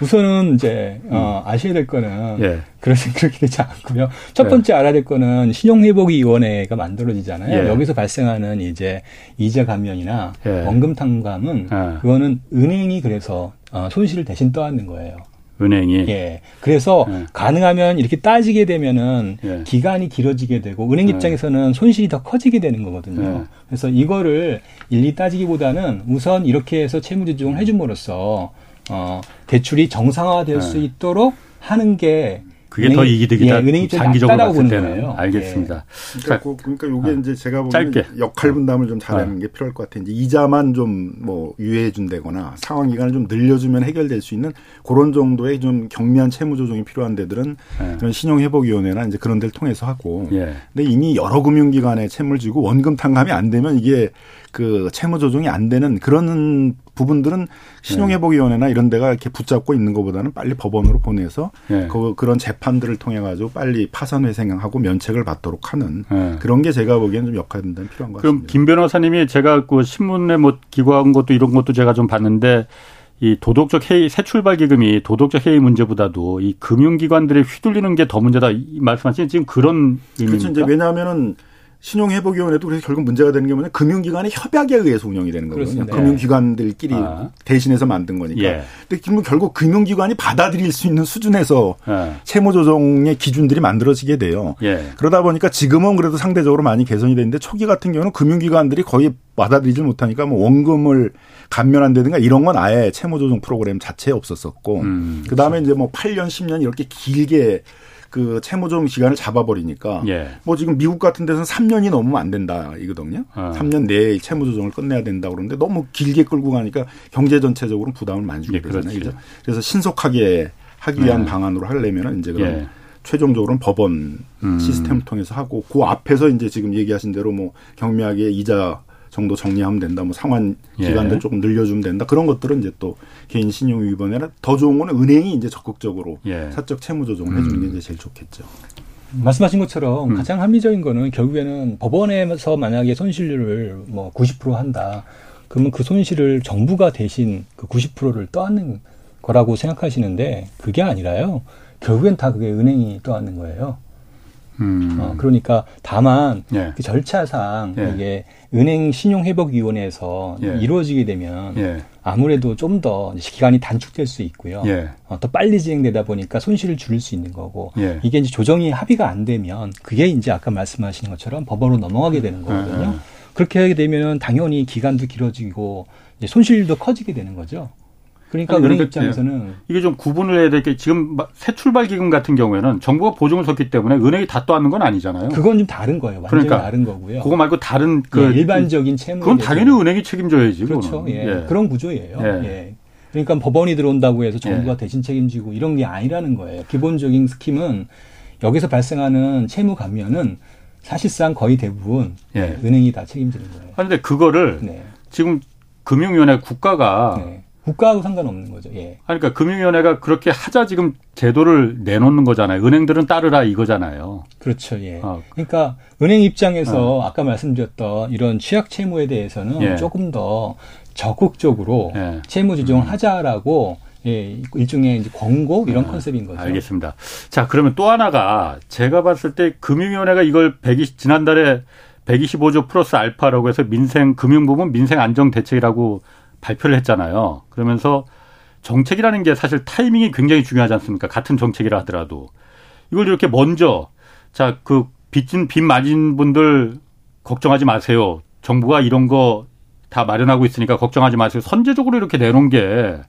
우선은 이제 어, 음. 아셔야 될 거는 예. 그렇게 그렇게 되지 않고요. 첫 예. 번째 예. 알아야 될 거는 신용회복위원회가 만들어지잖아요. 예. 여기서 발생하는 이제 이자 감면이나 예. 원금 탕감은 예. 그거는 은행이 그래서 어, 손실을 대신 떠안는 거예요. 은행이. 예. 그래서 예. 가능하면 이렇게 따지게 되면은 예. 기간이 길어지게 되고 은행 입장에서는 손실이 더 커지게 되는 거거든요. 예. 그래서 이거를 일일이 따지기보다는 우선 이렇게 해서 채무 조정을 해줌으로써 어, 대출이 정상화될 네. 수 있도록 하는 게 그게 은행, 더 이기득이다. 예, 은행이 장기적으로 봤을 때는 거예요. 알겠습니다. 예. 그러니까, 그러니까 요게 어. 이제 제가 보기엔 짧게. 역할 분담을 좀 잘하는 어. 게 필요할 것 같아요. 이제 이자만 좀 뭐 유예해 준다거나 상환 기간을 좀 늘려주면 해결될 수 있는 그런 정도의 좀 경미한 채무 조정이 필요한 데들은 예. 신용회복위원회나 이제 그런 데를 통해서 하고. 예. 근데 이미 여러 금융기관에 채무를 지고 원금 탕감이 안 되면 이게 그 채무 조정이 안 되는 그런 부분들은 신용회복위원회나 이런 데가 이렇게 붙잡고 있는 것보다는 빨리 법원으로 보내서 네. 그, 그런 재판들을 통해 가지고 빨리 파산회생하고 면책을 받도록 하는 네. 그런 게 제가 보기에는 좀 역할 분담이 필요한 것 같습니다. 그럼 김 변호사님이 제가 그 신문에 뭐 기고한 것도 이런 것도 제가 좀 봤는데 이 도덕적 해이 새 출발 기금이 도덕적 해이 문제보다도 이 금융기관들에 휘둘리는 게 더 문제다 이 말씀하신 지금 그런 의미입니까? 그렇죠. 이제 왜냐하면은 신용회복위원회도 그래서 결국 문제가 되는 게 뭐냐 금융기관의 협약에 의해서 운영이 되는 거거든요. 그렇습니다. 금융기관들끼리 아. 대신해서 만든 거니까. 예. 근데 결국 금융기관이 받아들일 수 있는 수준에서 예. 채무조정의 기준들이 만들어지게 돼요. 예. 그러다 보니까 지금은 그래도 상대적으로 많이 개선이 되는데 초기 같은 경우는 금융기관들이 거의 받아들이질 못하니까 뭐 원금을 감면한다든가 이런 건 아예 채무조정 프로그램 자체에 없었었고 음, 그다음에. 이제 뭐 8년 10년 이렇게 길게 그 채무조정 기간을 잡아버리니까 예. 뭐 지금 미국 같은 데서는 3년이 넘으면 안 된다 이거든요. 어. 3년 내에 채무 조정을 끝내야 된다 그러는데 너무 길게 끌고 가니까 경제 전체적으로 부담을 많이 주게 예, 되잖아요. 그렇죠. 그래서 신속하게 하기 위한 예. 방안으로 하려면 이제 그럼 예. 최종적으로는 법원 음. 시스템을 통해서 하고 그 앞에서 이제 지금 얘기하신 대로 뭐 경미하게 이자 정도 정리하면 된다. 뭐 상환 기간도 예. 조금 늘려주면 된다. 그런 것들은 이제 또 개인 신용 위반이나 더 좋은 거는 은행이 이제 적극적으로 예. 사적 채무 조정을 해주는 게 음. 이제 제일 좋겠죠. 말씀하신 것처럼 음. 가장 합리적인 거는 결국에는 법원에서 만약에 손실률을 뭐 90% 한다. 그러면 그 손실을 정부가 대신 그 90%를 떠안는 거라고 생각하시는데 그게 아니라요. 결국엔 다 그게 은행이 떠안는 거예요. 음. 어, 그러니까 다만 예. 그 절차상 예. 이게 은행 신용회복위원회에서 예. 이루어지게 되면 예. 아무래도 좀 더 기간이 단축될 수 있고요. 예. 어, 더 빨리 진행되다 보니까 손실을 줄일 수 있는 거고 예. 이게 이제 조정이 합의가 안 되면 그게 이제 아까 말씀하신 것처럼 법원으로 넘어가게 되는 거거든요. 그렇게 하게 되면 당연히 기간도 길어지고 손실도 커지게 되는 거죠. 그러니까 은행 입장에서는 이게 좀 구분을 해야 될 게 지금 새 출발 기금 같은 경우에는 정부가 보증을 섰기 때문에 은행이 다 떠안는 건 아니잖아요. 그건 좀 다른 거예요. 완전히 그러니까 다른 거고요. 그거 말고 다른 그 예, 일반적인 채무 그건 당연히 은행이 책임져야지. 그렇죠. 예. 예. 그런 구조예요. 예. 예. 그러니까 법원이 들어온다고 해서 정부가 예. 대신 책임지고 이런 게 아니라는 거예요. 기본적인 스킴은 여기서 발생하는 채무 감면은 사실상 거의 대부분 예. 은행이 다 책임지는 거예요. 그런데 그거를 네. 지금 금융위원회 국가가 네. 국가하고 상관없는 거죠. 예. 그러니까 금융위원회가 그렇게 하자 지금 제도를 내놓는 거잖아요. 은행들은 따르라 이거잖아요. 그렇죠. 예. 어. 그러니까 은행 입장에서 어. 아까 말씀드렸던 이런 취약 채무에 대해서는 예. 조금 더 적극적으로 예. 채무 조정을 음. 하자라고 예, 일종의 이제 권고 이런 아, 컨셉인 거죠. 알겠습니다. 자, 그러면 또 하나가 제가 봤을 때 금융위원회가 이걸 120, 지난달에 125조 플러스 알파라고 해서 민생 금융 부분 민생 안정 대책이라고 발표를 했잖아요. 그러면서 정책이라는 게 사실 타이밍이 굉장히 중요하지 않습니까? 같은 정책이라 하더라도 이걸 이렇게 먼저 자 그 빚진 빚 맞은 분들 걱정하지 마세요. 정부가 이런 거 다 마련하고 있으니까 걱정하지 마세요. 선제적으로 이렇게 내놓은 게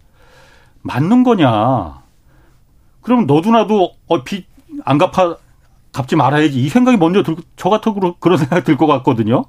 맞는 거냐? 그럼 너도 나도 어, 빚 안 갚아 갚지 말아야지 이 생각이 먼저 들, 저 같은 그런 생각이 들것 같거든요.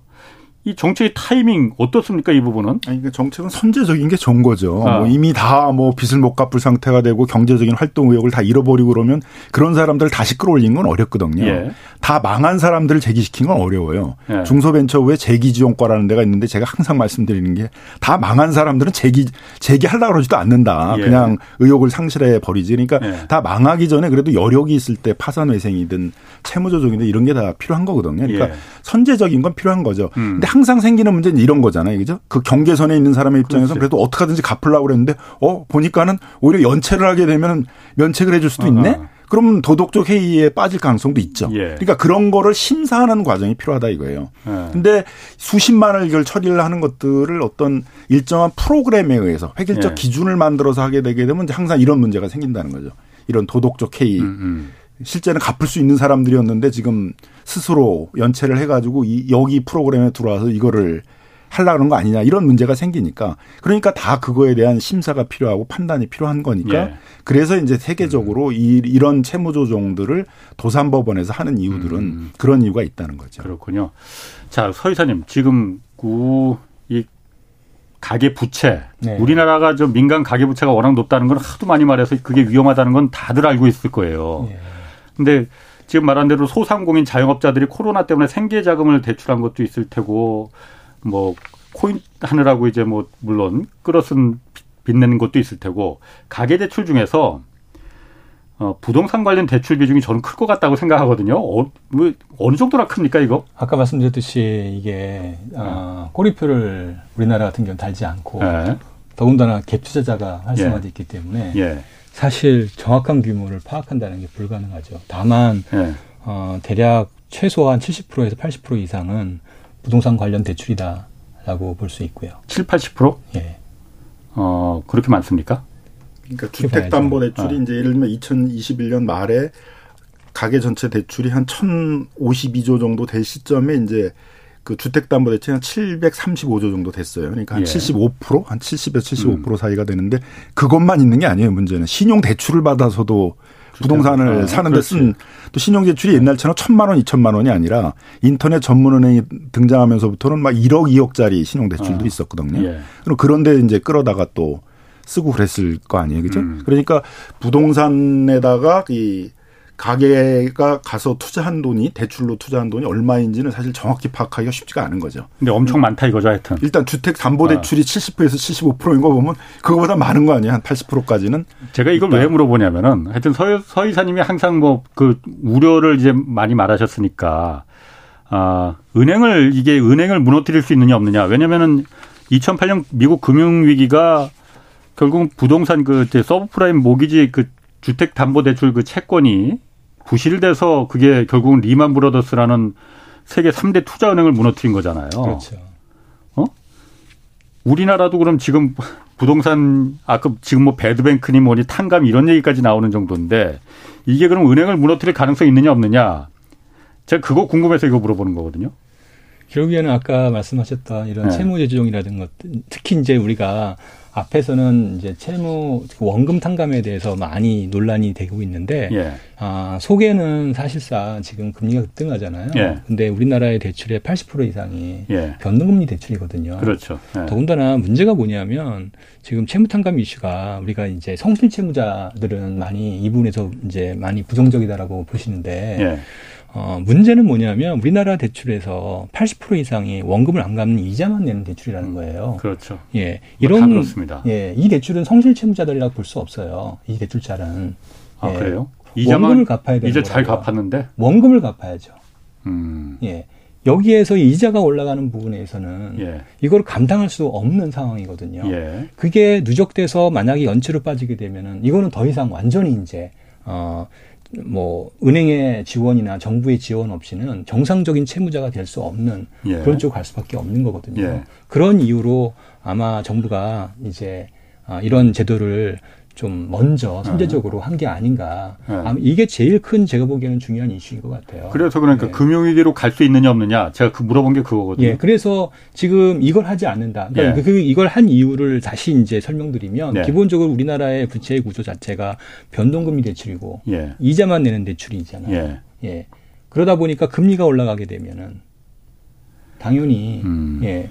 이 정책의 타이밍 어떻습니까 이 부분은? 아니 그러니까 정책은 선제적인 게 좋은 거죠. 아. 뭐 이미 다 뭐 빚을 못 갚을 상태가 되고 경제적인 활동 의욕을 다 잃어버리고 그러면 그런 사람들 다시 끌어올리는 건 어렵거든요. 예. 다 망한 사람들을 재기시킨 건 어려워요. 예. 중소벤처후에 재기지원과라는 데가 있는데 제가 항상 말씀드리는 게 다 망한 사람들은 재기 재기하려고 그러지도 않는다. 예. 그냥 의욕을 상실해 버리지. 그러니까 예. 다 망하기 전에 그래도 여력이 있을 때 파산 회생이든 채무 조정이든 이런 게 다 필요한 거거든요. 그러니까 예. 선제적인 건 필요한 거죠. 음. 근데 항상 생기는 문제는 이런 거잖아요. 그죠? 그 경계선에 있는 사람의 입장에서 그렇지. 그래도 어떻게 하든지 갚으려고 그랬는데 어, 보니까는 오히려 연체를 하게 되면 면책을 해줄 수도 있네? 아 그러면 도덕적 해이에 빠질 가능성도 있죠. 예. 그러니까 그런 거를 심사하는 과정이 필요하다 이거예요. 예. 근데 수십만을 이걸 처리를 하는 것들을 어떤 일정한 프로그램에 의해서 획일적 예. 기준을 만들어서 하게 되게 되면 항상 이런 문제가 생긴다는 거죠. 이런 도덕적 해이. 음, 음. 실제는 갚을 수 있는 사람들이었는데 지금 스스로 연체를 해가지고 이 여기 프로그램에 들어와서 이거를 하려는 거 아니냐 이런 문제가 생기니까 그러니까 다 그거에 대한 심사가 필요하고 판단이 필요한 거니까 예. 그래서 이제 세계적으로 음. 이, 이런 채무 조정들을 도산법원에서 하는 이유들은 음. 그런 이유가 있다는 거죠. 그렇군요. 자, 서 이사님 지금 이 가계 부채 네. 우리나라가 좀 민간 가계 부채가 워낙 높다는 건 하도 많이 말해서 그게 위험하다는 건 다들 알고 있을 거예요. 예. 근데 지금 말한 대로 소상공인 자영업자들이 코로나 때문에 생계 자금을 대출한 것도 있을 테고 뭐 코인 하느라고 이제 뭐 물론 끌어쓴 빚내는 것도 있을 테고 가계 대출 중에서 어, 부동산 관련 대출 비중이 저는 클 것 같다고 생각하거든요. 어, 뭐, 어느 정도나 큽니까, 이거? 아까 말씀드렸듯이 이게, 어, 꼬리표를 우리나라 같은 경우는 달지 않고, 네. 더군다나 갭 투자자가 활성화돼 예. 있기 때문에, 예. 사실 정확한 규모를 파악한다는 게 불가능하죠. 다만 네. 어, 대략 최소한 70%에서 80% 이상은 부동산 관련 대출이다라고 볼 수 있고요. 7, 80%? 예. 어, 그렇게 많습니까? 그러니까 주택담보대출이 어. 이제 예를 들면 2021년 말에 가계 전체 대출이 한 1,052조 정도 될 시점에 이제 그 주택담보대출이 한 735조 정도 됐어요. 그러니까 한 예. 75%, 한 70에서 75% 음. 사이가 되는데 그것만 있는 게 아니에요. 문제는 신용 대출을 받아서도 부동산을 아, 사는데 쓴 또 신용 대출이 옛날처럼 천만 원, 이천만 원이 아니라 인터넷 전문은행이 등장하면서부터는 막 1억, 2억짜리 신용 대출도 아. 있었거든요. 예. 그럼 그런데 이제 끌어다가 또 쓰고 그랬을 거 아니에요, 그죠? 음. 그러니까 부동산에다가 이 가게가 가서 투자한 돈이 대출로 투자한 돈이 얼마인지는 사실 정확히 파악하기가 쉽지가 않은 거죠. 근데 엄청 많다 이거죠, 하여튼. 일단 주택 담보 대출이 아. 70%에서 75%인 거 보면 그거보다 많은 거 아니에요? 한 80%까지는. 제가 이걸 일단. 왜 물어보냐면은 하여튼 서, 서 이사님이 항상 뭐 그 우려를 이제 많이 말하셨으니까 아, 은행을 이게 은행을 무너뜨릴 수 있느냐 없느냐. 왜냐면은 2008년 미국 금융 위기가 결국 부동산 그 서브프라임 모기지 그 주택 담보 대출 그 채권이 부실돼서 그게 결국은 리만 브로더스라는 세계 3대 투자은행을 무너뜨린 거잖아요. 그렇죠. 어? 우리나라도 그럼 지금 부동산 아까 지금 뭐 배드뱅크니 뭐니 탄감 이런 얘기까지 나오는 정도인데 이게 그럼 은행을 무너뜨릴 가능성이 있느냐 없느냐? 제가 그거 궁금해서 이거 물어보는 거거든요. 결국에는 아까 말씀하셨던 이런 네. 채무제조정이라든 것, 특히 이제 우리가 앞에서는 이제 채무 원금 탕감에 대해서 많이 논란이 되고 있는데 예. 아, 속에는 사실상 지금 금리가 급등하잖아요. 예. 근데 우리나라의 대출의 80% 이상이 예. 변동금리 대출이거든요. 그렇죠. 예. 더군다나 문제가 뭐냐면 지금 채무 탕감 이슈가 우리가 이제 성실 채무자들은 많이 이 부분에서 이제 많이 부정적이다라고 보시는데 예. 어, 문제는 뭐냐면 우리나라 대출에서 80% 이상이 원금을 안 갚는 이자만 내는 대출이라는 거예요. 그렇죠. 예. 뭐 이런 그렇습니다. 예, 이 대출은 성실 채무자들이라고 볼 수 없어요. 이 대출자는. 아, 예. 그래요? 원금을 갚아야 되는 이제 잘 갚았는데 원금을 갚아야죠. 음. 예. 여기에서 이자가 올라가는 부분에서는 예. 이걸 감당할 수 없는 상황이거든요. 예. 그게 누적돼서 만약에 연체로 빠지게 되면은 이거는 더 이상 완전히 이제 어 뭐 은행의 지원이나 정부의 지원 없이는 정상적인 채무자가 될 수 없는 예. 그런 쪽으로 갈 수밖에 없는 거거든요. 예. 그런 이유로 아마 정부가 이제 아, 이런 제도를 좀 먼저 선제적으로 한 게 아닌가. 네. 이게 제일 큰 제가 보기에는 중요한 이슈인 것 같아요. 그래서 그러니까 네. 금융위기로 갈 수 있느냐 없느냐 제가 그 물어본 게 그거거든요. 예, 그래서 지금 이걸 하지 않는다. 그러니까 예. 그 이걸 한 이유를 다시 이제 설명드리면 네. 기본적으로 우리나라의 부채의 구조 자체가 변동금리 대출이고 예. 이자만 내는 대출이잖아요. 예. 예. 그러다 보니까 금리가 올라가게 되면은 당연히 음. 예.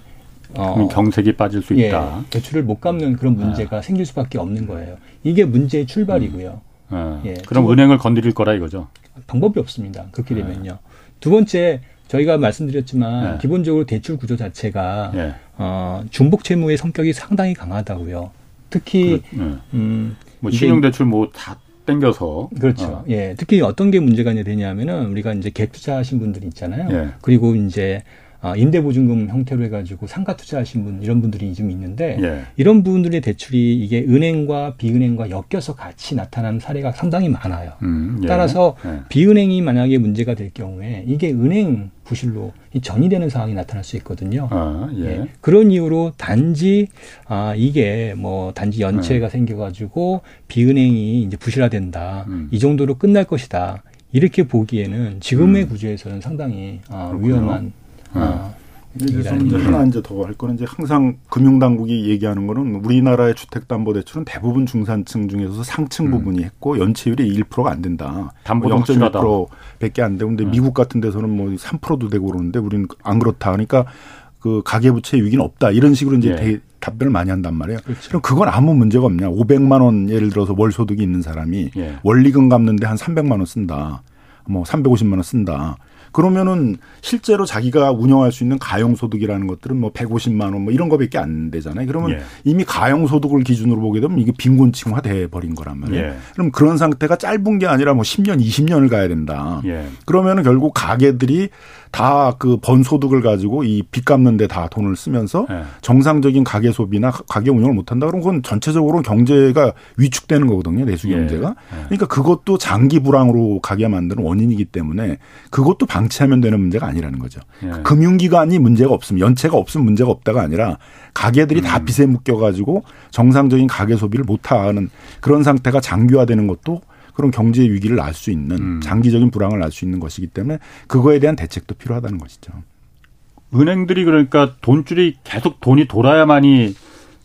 어, 경색이 빠질 수 예, 있다. 대출을 못 갚는 그런 문제가 아. 생길 수밖에 없는 거예요. 이게 문제의 출발이고요. 음. 아. 예, 그럼 두, 은행을 건드릴 거라 이거죠. 방법이 없습니다. 그렇게 아. 되면요. 두 번째 저희가 말씀드렸지만 네. 기본적으로 대출 구조 자체가 네. 어, 중복 채무의 성격이 상당히 강하다고요. 특히 그, 네. 음, 뭐 신용 대출 뭐 다 땡겨서 그렇죠. 어. 예, 특히 어떤 게 문제가 되냐면은 우리가 이제 갭 투자하신 분들이 있잖아요. 예. 그리고 이제 아, 임대보증금 형태로 해가지고 상가 투자하신 분 이런 분들이 좀 있는데 예. 이런 분들의 대출이 이게 은행과 비은행과 엮여서 같이 나타나는 사례가 상당히 많아요. 음, 예. 따라서 예. 비은행이 만약에 문제가 될 경우에 이게 은행 부실로 전이되는 상황이 나타날 수 있거든요. 아, 예. 예. 그런 이유로 단지 아 이게 뭐 단지 연체가 음. 생겨가지고 비은행이 이제 부실화된다 음. 이 정도로 끝날 것이다 이렇게 보기에는 지금의 음. 구조에서는 상당히 아, 위험한 아. 그래서 이제 하나 이제 더 할 거는 이제 항상 금융당국이 얘기하는 거는 우리나라의 주택담보대출은 대부분 중산층 중에서 상층 음. 부분이 했고 연체율이 1%가 안 된다. 담보 0.1%밖에 안 되고 근데 음. 미국 같은 데서는 뭐 3%도 되고 그러는데 우리는 안 그렇다. 그러니까 그 가계부채 위기는 없다. 이런 식으로 이제 예. 답변을 많이 한단 말이에요. 그렇죠. 그럼 그건 아무 문제가 없냐. 500만 원 예를 들어서 월 소득이 있는 사람이 예. 원리금 갚는데 한 300만 원 쓴다. 뭐 350만 원 쓴다. 그러면은 실제로 자기가 운영할 수 있는 가용소득이라는 것들은 뭐 150만 원 뭐 이런 거밖에 안 되잖아요. 그러면 예. 이미 가용소득을 기준으로 보게 되면 이게 빈곤층화 돼 버린 거란 말이에요. 예. 그럼 그런 상태가 짧은 게 아니라 뭐 10년, 20년을 가야 된다. 예. 그러면은 결국 가게들이 다 그 번 소득을 가지고 이 빚 갚는 데 다 돈을 쓰면서 예. 정상적인 가계 소비나 가계 운영을 못 한다. 그럼 그건 전체적으로 경제가 위축되는 거거든요. 내수 예. 경제가. 예. 그러니까 그것도 장기 불황으로 가게 만드는 원인이기 때문에 그것도 방치하면 되는 문제가 아니라는 거죠. 예. 금융기관이 문제가 없으면 연체가 없으면 문제가 없다가 아니라 가게들이 음. 다 빚에 묶여 가지고 정상적인 가계 소비를 못 하는 그런 상태가 장기화되는 것도 그런 경제 위기를 낳을 수 있는 음. 장기적인 불황을 낳을 수 있는 것이기 때문에 그거에 대한 대책도 필요하다는 것이죠. 은행들이 그러니까 돈줄이 계속 돈이 돌아야만이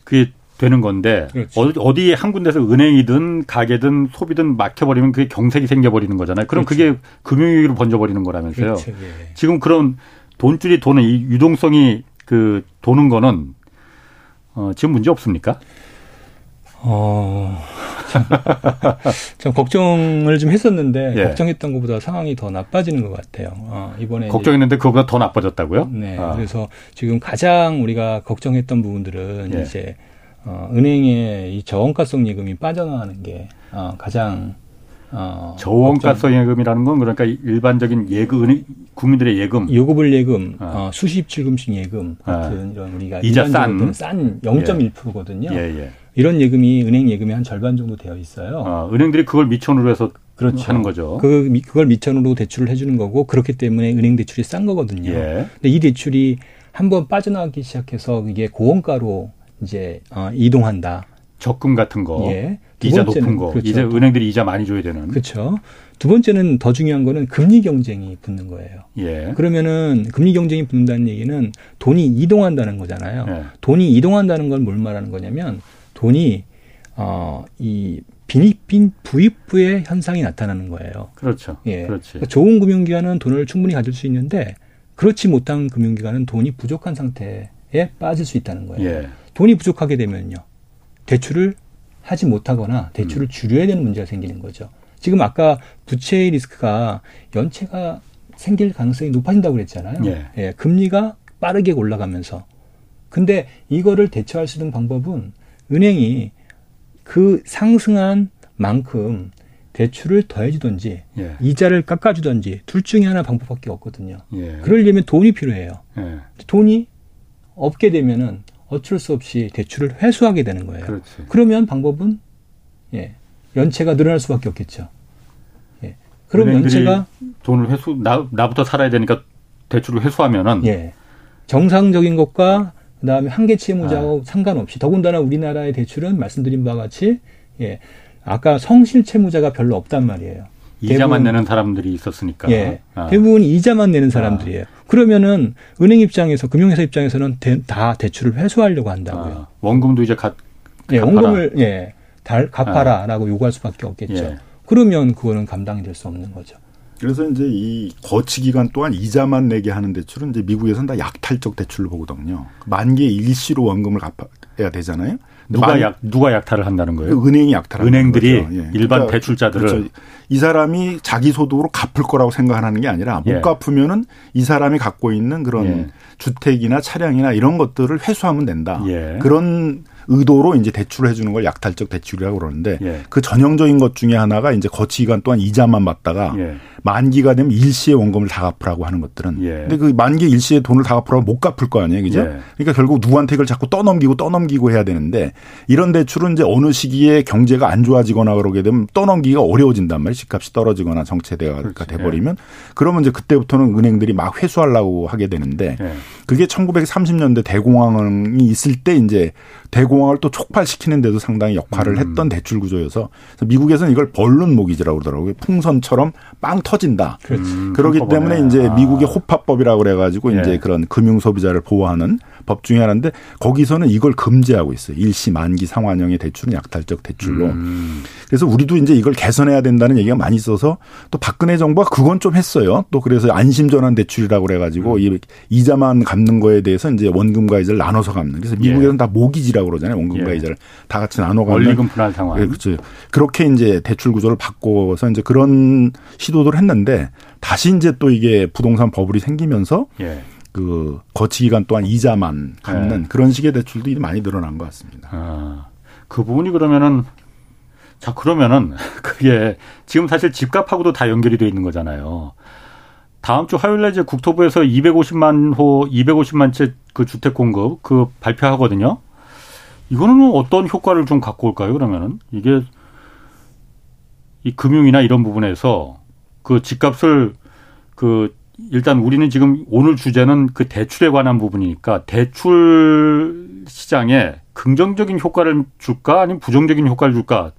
그게 되는 건데 그렇지. 어디 한 군데서 은행이든 가게든 소비든 막혀버리면 그게 경색이 생겨버리는 거잖아요. 그럼 그렇죠. 그게 금융위기로 번져버리는 거라면서요. 그렇죠. 예. 지금 그런 돈줄이 도는 이 유동성이 그 도는 거는 어, 지금 문제 없습니까? 어, 참, 참 걱정을 좀 했었는데 예. 걱정했던 것보다 상황이 더 나빠지는 것 같아요. 어, 이번에 걱정했는데 그거보다 더 나빠졌다고요? 네. 아. 그래서 지금 가장 우리가 걱정했던 부분들은 예. 이제 어, 은행의 이 저원가성 예금이 빠져나가는 게 어, 가장 어, 저원가성 예금이라는 건 그러니까 일반적인 예금 국민들의 예금 요구불 예금 어. 어, 수십 출금식 예금 같은 아. 이런 우리가 이자 싼, 싼 0.1%거든요. 예, 예. 이런 예금이 은행 예금의 한 절반 정도 되어 있어요. 아, 은행들이 그걸 미천으로 해서 그렇죠. 하는 거죠. 그 그걸 미천으로 대출을 해주는 거고 그렇기 때문에 은행 대출이 싼 거거든요. 예. 근데 이 대출이 한번 빠져나가기 시작해서 이게 고원가로 이제 어, 이동한다. 적금 같은 거, 예. 이자 높은 거, 그렇죠. 이제 은행들이 이자 많이 줘야 되는. 그렇죠. 두 번째는 더 중요한 거는 금리 경쟁이 붙는 거예요. 예. 그러면은 금리 경쟁이 붙는다는 얘기는 돈이 이동한다는 거잖아요. 예. 돈이 이동한다는 건 뭘 말하는 거냐면 돈이 어 이 빈입빈 부익부의 현상이 나타나는 거예요. 그렇죠. 예. 그렇지. 그러니까 좋은 금융기관은 돈을 충분히 가질 수 있는데 그렇지 못한 금융기관은 돈이 부족한 상태에 빠질 수 있다는 거예요. 예. 돈이 부족하게 되면요. 대출을 하지 못하거나 대출을 음. 줄여야 되는 문제가 생기는 거죠. 지금 아까 부채의 리스크가 연체가 생길 가능성이 높아진다고 그랬잖아요. 예. 예. 금리가 빠르게 올라가면서. 근데 이거를 대처할 수 있는 방법은 은행이 그 상승한 만큼 대출을 더해주든지 예. 이자를 깎아주든지 둘 중에 하나 방법밖에 없거든요. 예. 그러려면 돈이 필요해요. 예. 돈이 없게 되면은 어쩔 수 없이 대출을 회수하게 되는 거예요. 그렇지. 그러면 방법은 예, 연체가 늘어날 수밖에 없겠죠. 예. 그럼 연체가 돈을 회수 나 나부터 살아야 되니까 대출을 회수하면은 예. 정상적인 것과 그다음에 한계 채무자하고 아. 상관없이 더군다나 우리나라의 대출은 말씀드린 바와 같이 예. 아까 성실 채무자가 별로 없단 말이에요. 이자만 내는 사람들이 있었으니까. 예. 아. 대부분 이자만 내는 사람들이에요. 아. 그러면은 은행 입장에서 금융회사 입장에서는 대, 다 대출을 회수하려고 한다고요. 아. 원금도 이제 가, 예, 원금을 예, 달 갚아라라고 아. 요구할 수밖에 없겠죠. 예. 그러면 그거는 감당이 될 수 없는 거죠. 그래서 이제 이 거치 기간 동안 이자만 내게 하는 대출은 이제 미국에서는 다 약탈적 대출로 보거든요. 만기에 일시로 원금을 갚아야 되잖아요. 누가 약 누가 약탈을 한다는 거예요? 그 은행이 약탈 은행들이 예. 일반 그러니까 대출자들을 그렇죠. 이 사람이 자기 소득으로 갚을 거라고 생각하는 게 아니라 못 예. 갚으면은 이 사람이 갖고 있는 그런 예. 주택이나 차량이나 이런 것들을 회수하면 된다. 예. 그런 의도로 이제 대출을 해주는 걸 약탈적 대출이라고 그러는데 예. 그 전형적인 것 중에 하나가 이제 거치 기간 동안 이자만 받다가 예. 만기가 되면 일시에 원금을 다 갚으라고 하는 것들은 예. 근데 그 만기 일시에 돈을 다 갚으라고 못 갚을 거 아니에요, 그죠? 예. 그러니까 결국 누구한테 이걸 자꾸 떠넘기고 떠넘기고 해야 되는데 이런 대출은 이제 어느 시기에 경제가 안 좋아지거나 그러게 되면 떠넘기가 어려워진단 말이에요. 집값이 떨어지거나 정체대가 돼버리면 그러면 이제 그때부터는 은행들이 막 회수하려고 하게 되는데 예. 그게 1930년대 대공황이 있을 때 이제 대공황을 또 촉발시키는 데도 상당히 역할을 음. 했던 대출 구조여서 미국에서는 이걸 벌룬 모기지라고 그러더라고요. 풍선처럼 빵 터진다. 음, 그렇기 때문에 이제 아. 미국의 호파법이라고 그래 가지고 예. 이제 그런 금융 소비자를 보호하는 법 중에 하나인데 거기서는 이걸 금지하고 있어요. 일시 만기 상환형의 대출은 약탈적 대출로. 음. 그래서 우리도 이제 이걸 개선해야 된다는 얘기가 많이 있어서 또 박근혜 정부가 그건 좀 했어요. 또 그래서 안심 전환 대출이라고 그래 가지고 음. 이 이자만 갚는 거에 대해서 이제 원금과 이자를 나눠서 갚는. 그래서 미국에서는 예. 다 모기지라고 그러잖아요. 원금과 예. 이자를 다 같이 나눠 갚는. 원리금 분할 상환. 네, 그렇죠. 그렇게 이제 대출 구조를 바꿔서 이제 그런 시도를 했는데 다시 이제 또 이게 부동산 버블이 생기면서 예. 그 거치 기간 동안 이자만 갚는 네. 그런 식의 대출도 많이 늘어난 것 같습니다. 아, 그 부분이 그러면은 자 그러면은 그게 지금 사실 집값하고도 다 연결이 돼 있는 거잖아요. 다음 주 화요일에 이제 국토부에서 250만 호, 250만 채 그 주택 공급 그 발표하거든요. 이거는 어떤 효과를 좀 갖고 올까요? 그러면은 이게 이 금융이나 이런 부분에서 그 집값을 그 일단 우리는 지금 오늘 주제는 그 대출에 관한 부분이니까 대출 시장에 긍정적인 효과를 줄까 아니면 부정적인 효과를 줄까?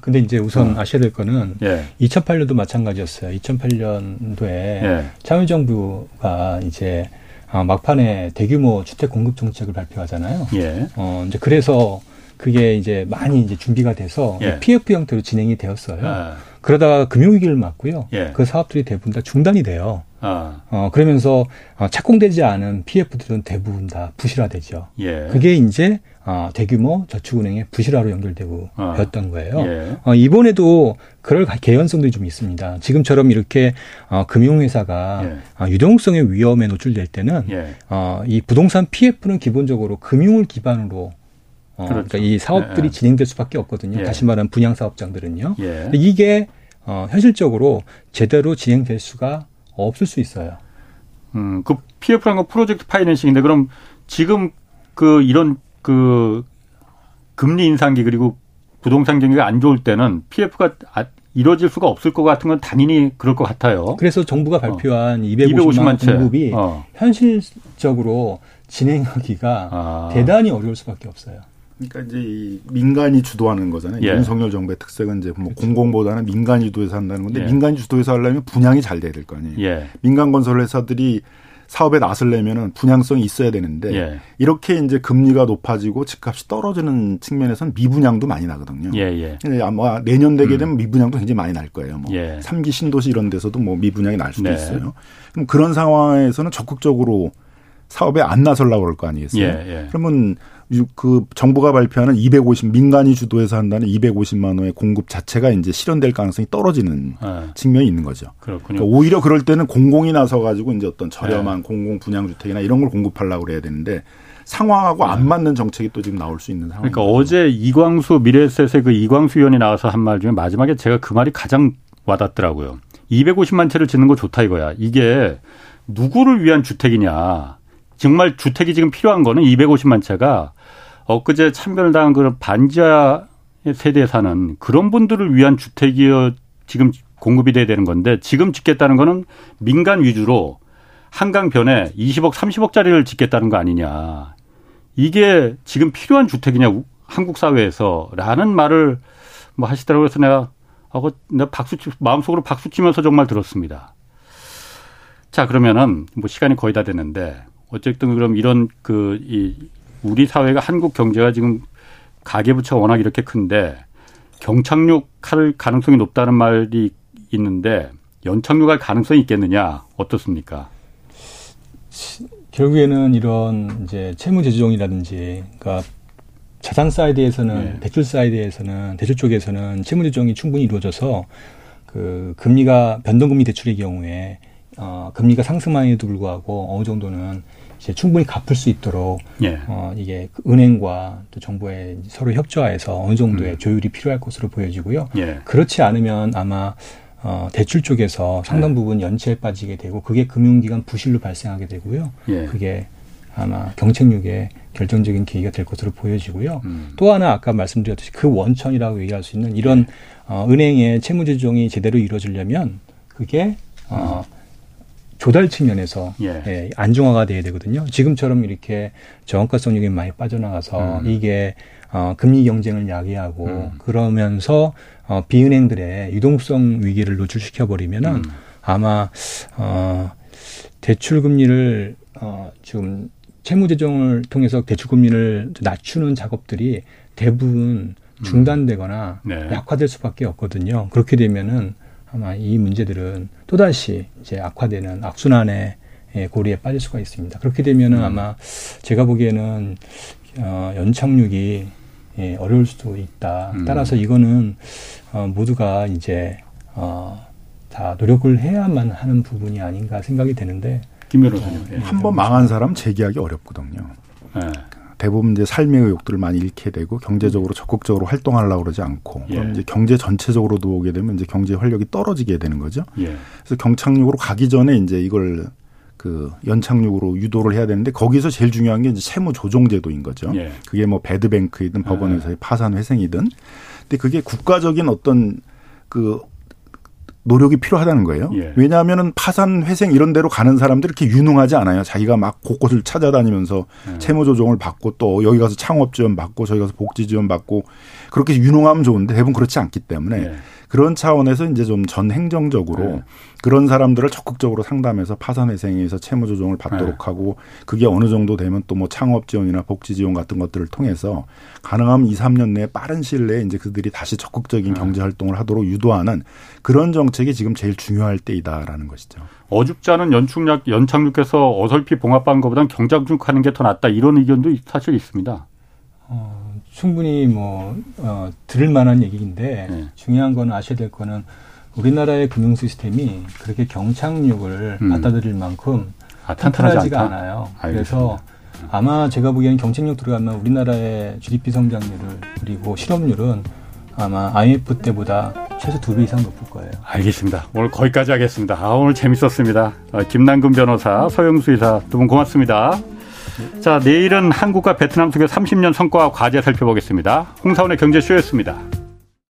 근데 이제 우선 어. 아셔야 될 거는 예. 2008년도 마찬가지였어요. 2008년도에 예. 참여정부가 이제 아, 막판에 대규모 주택 공급 정책을 발표하잖아요. 예. 어, 이제 그래서 그게 이제 많이 이제 준비가 돼서 예. PF 형태로 진행이 되었어요. 아. 그러다가 금융위기를 맞고요. 예. 그 사업들이 대부분 다 중단이 돼요. 아. 어, 그러면서 어, 착공되지 않은 PF들은 대부분 다 부실화되죠. 예. 그게 이제 어, 대규모 저축은행의 부실화로 연결되고 아. 였던 거예요. 예. 어, 이번에도 그럴 개연성들이 좀 있습니다. 지금처럼 이렇게 어, 금융회사가 예. 어, 유동성의 위험에 노출될 때는 예. 어, 이 부동산 PF는 기본적으로 금융을 기반으로 어, 그렇죠. 그러니까 이 사업들이 예. 진행될 수밖에 없거든요. 예. 다시 말하면 분양 사업장들은요. 예. 이게 어, 현실적으로 제대로 진행될 수가 없을 수 있어요. 음, 그 PF라는 건 프로젝트 파이낸싱인데 그럼 지금 그 이런 그 금리 인상기 그리고 부동산 경기가 안 좋을 때는 PF가 아, 이루어질 수가 없을 것 같은 건 단연히 그럴 것 같아요. 그래서 정부가 발표한 어. 250만, 250만 공급이 어. 현실적으로 진행하기가 아. 대단히 어려울 수밖에 없어요. 그러니까 이제 이 민간이 주도하는 거잖아요. 예. 윤석열 정부의 특색은 이제 뭐 그렇죠. 공공보다는 민간이 주도해서 한다는 건데 예. 민간이 주도해서 하려면 분양이 잘 돼야 될 거 아니에요. 예. 민간 건설 회사들이 사업에 나설려면은 분양성이 있어야 되는데 예. 이렇게 이제 금리가 높아지고 집값이 떨어지는 측면에서는 미분양도 많이 나거든요. 예, 예. 아마 내년 되게 되면 음. 미분양도 굉장히 많이 날 거예요. 뭐 예. 3기 신도시 이런 데서도 뭐 미분양이 날 수도 네. 있어요. 그럼 그런 상황에서는 적극적으로 사업에 안 나설라고 그럴 거 아니겠어요? 예, 예. 그러면 그 정부가 발표하는 250 민간이 주도해서 한다는 250만 원의 공급 자체가 이제 실현될 가능성이 떨어지는 네. 측면이 있는 거죠. 그렇군요. 그러니까 오히려 그럴 때는 공공이 나서 가지고 이제 어떤 저렴한 네. 공공 분양 주택이나 이런 걸 공급하려고 그래야 되는데 상황하고 안 네. 맞는 정책이 또 지금 나올 수 있는 상황. 그러니까 어제 이광수 미래에셋의 그 이광수 의원이 나와서 한 말 중에 마지막에 제가 그 말이 가장 와닿더라고요. 250만 채를 짓는 거 좋다 이거야. 이게 누구를 위한 주택이냐. 정말 주택이 지금 필요한 거는 250만 채가 엊그제 참변을 당한 그런 반지하 세대에 사는 그런 분들을 위한 주택이어 지금 공급이 돼야 되는 건데 지금 짓겠다는 거는 민간 위주로 한강변에 20억, 30억짜리를 짓겠다는 거 아니냐. 이게 지금 필요한 주택이냐, 한국 사회에서 라는 말을 뭐 하시더라고요. 그래서 내가, 아, 그 내가 박수 치, 마음속으로 박수 치면서 정말 들었습니다. 자, 그러면은 뭐 시간이 거의 다 됐는데 어쨌든 그럼 이런 그 이 우리 사회가 한국 경제가 지금 가계부채가 워낙 이렇게 큰데 경착륙 할 가능성이 높다는 말이 있는데 연착륙할 가능성이 있겠느냐 어떻습니까? 결국에는 이런 이제 채무 제조정이라든지 그러니까 자산 사이드에서는 네. 대출 사이드에서는 대출 쪽에서는 채무 제조정이 충분히 이루어져서 그 금리가 변동금리 대출의 경우에 어 금리가 상승만에도 불구하고 어느 정도는 이제 충분히 갚을 수 있도록 예. 어, 이게 그 은행과 또 정부의 서로 협조하에서 어느 정도의 음. 조율이 필요할 것으로 보여지고요. 예. 그렇지 않으면 아마 어, 대출 쪽에서 상당 예. 부분 연체에 빠지게 되고 그게 금융기관 부실로 발생하게 되고요. 예. 그게 아마 경책력의 결정적인 계기가 될 것으로 보여지고요. 음. 또 하나 아까 말씀드렸듯이 그 원천이라고 얘기할 수 있는 이런 예. 어, 은행의 채무 조정이 제대로 이루어지려면 그게 어, 음. 조달 측면에서 예. 예, 안정화가 돼야 되거든요. 지금처럼 이렇게 저원가성 요인이 많이 빠져나가서 음. 이게 어, 금리 경쟁을 야기하고 음. 그러면서 어, 비은행들의 유동성 위기를 노출시켜 버리면은 음. 아마 어, 대출 금리를 어, 지금 채무 재정을 통해서 대출 금리를 낮추는 작업들이 대부분 음. 중단되거나 네. 약화될 수밖에 없거든요. 그렇게 되면은 아마 이 문제들은 또다시 이제 악화되는 악순환의 예, 고리에 빠질 수가 있습니다. 그렇게 되면은 음. 아마 제가 보기에는 어, 연착륙이 예, 어려울 수도 있다. 음. 따라서 이거는 어, 모두가 이제 어, 다 노력을 해야만 하는 부분이 아닌가 생각이 되는데 김 변호사님 어, 예, 한번 망한 사람 재기하기 어렵거든요. 네. 대부분 이제 삶의 의욕들을 많이 잃게 되고 경제적으로 적극적으로 활동하려고 그러지 않고 예. 그럼 이제 경제 전체적으로도 오게 되면 이제 경제 활력이 떨어지게 되는 거죠. 예. 그래서 경착륙으로 가기 전에 이제 이걸 그 연착륙으로 유도를 해야 되는데 거기서 제일 중요한 게 이제 채무 조정 제도인 거죠. 예. 그게 뭐 배드뱅크이든 법원에서의 예. 파산 회생이든 근데 그게 국가적인 어떤 그 노력이 필요하다는 거예요. 예. 왜냐하면은 파산 회생 이런 데로 가는 사람들이 이렇게 유능하지 않아요. 자기가 막 곳곳을 찾아다니면서 예. 채무 조정을 받고 또 여기 가서 창업 지원 받고 저기 가서 복지 지원 받고 그렇게 유능하면 좋은데 대부분 그렇지 않기 때문에 예. 그런 차원에서 이제 좀 전 행정적으로 네. 그런 사람들을 적극적으로 상담해서 파산회생에서 채무 조정을 받도록 네. 하고 그게 어느 정도 되면 또 뭐 창업 지원이나 복지 지원 같은 것들을 통해서 가능하면 2, 3년 내에 빠른 시일 내에 이제 그들이 다시 적극적인 네. 경제 활동을 하도록 유도하는 그런 정책이 지금 제일 중요할 때이다라는 것이죠. 어줍잖은 연축약 연착륙해서 어설피 봉합한 것보다는 경장축하는 게 더 낫다 이런 의견도 사실 있습니다. 어, 충분히 뭐 어, 들을 만한 얘기인데 네. 중요한 건 아셔야 될 거는 우리나라의 금융 시스템이 그렇게 경착륙을 음. 받아들일 만큼 아, 탄탄하지가 않아요. 그래서 아마 제가 보기에는 경쟁력 들어가면 우리나라의 GDP 성장률을 그리고 실업률은 아마 IMF 때보다 최소 두 배 이상 높을 거예요. 알겠습니다. 오늘 거기까지 하겠습니다. 아, 오늘 재밌었습니다. 어, 김남근 변호사, 서영수 이사 두 분 고맙습니다. 자, 내일은 한국과 베트남 속의 30년 성과와 과제 살펴보겠습니다. 홍사원의 경제쇼였습니다.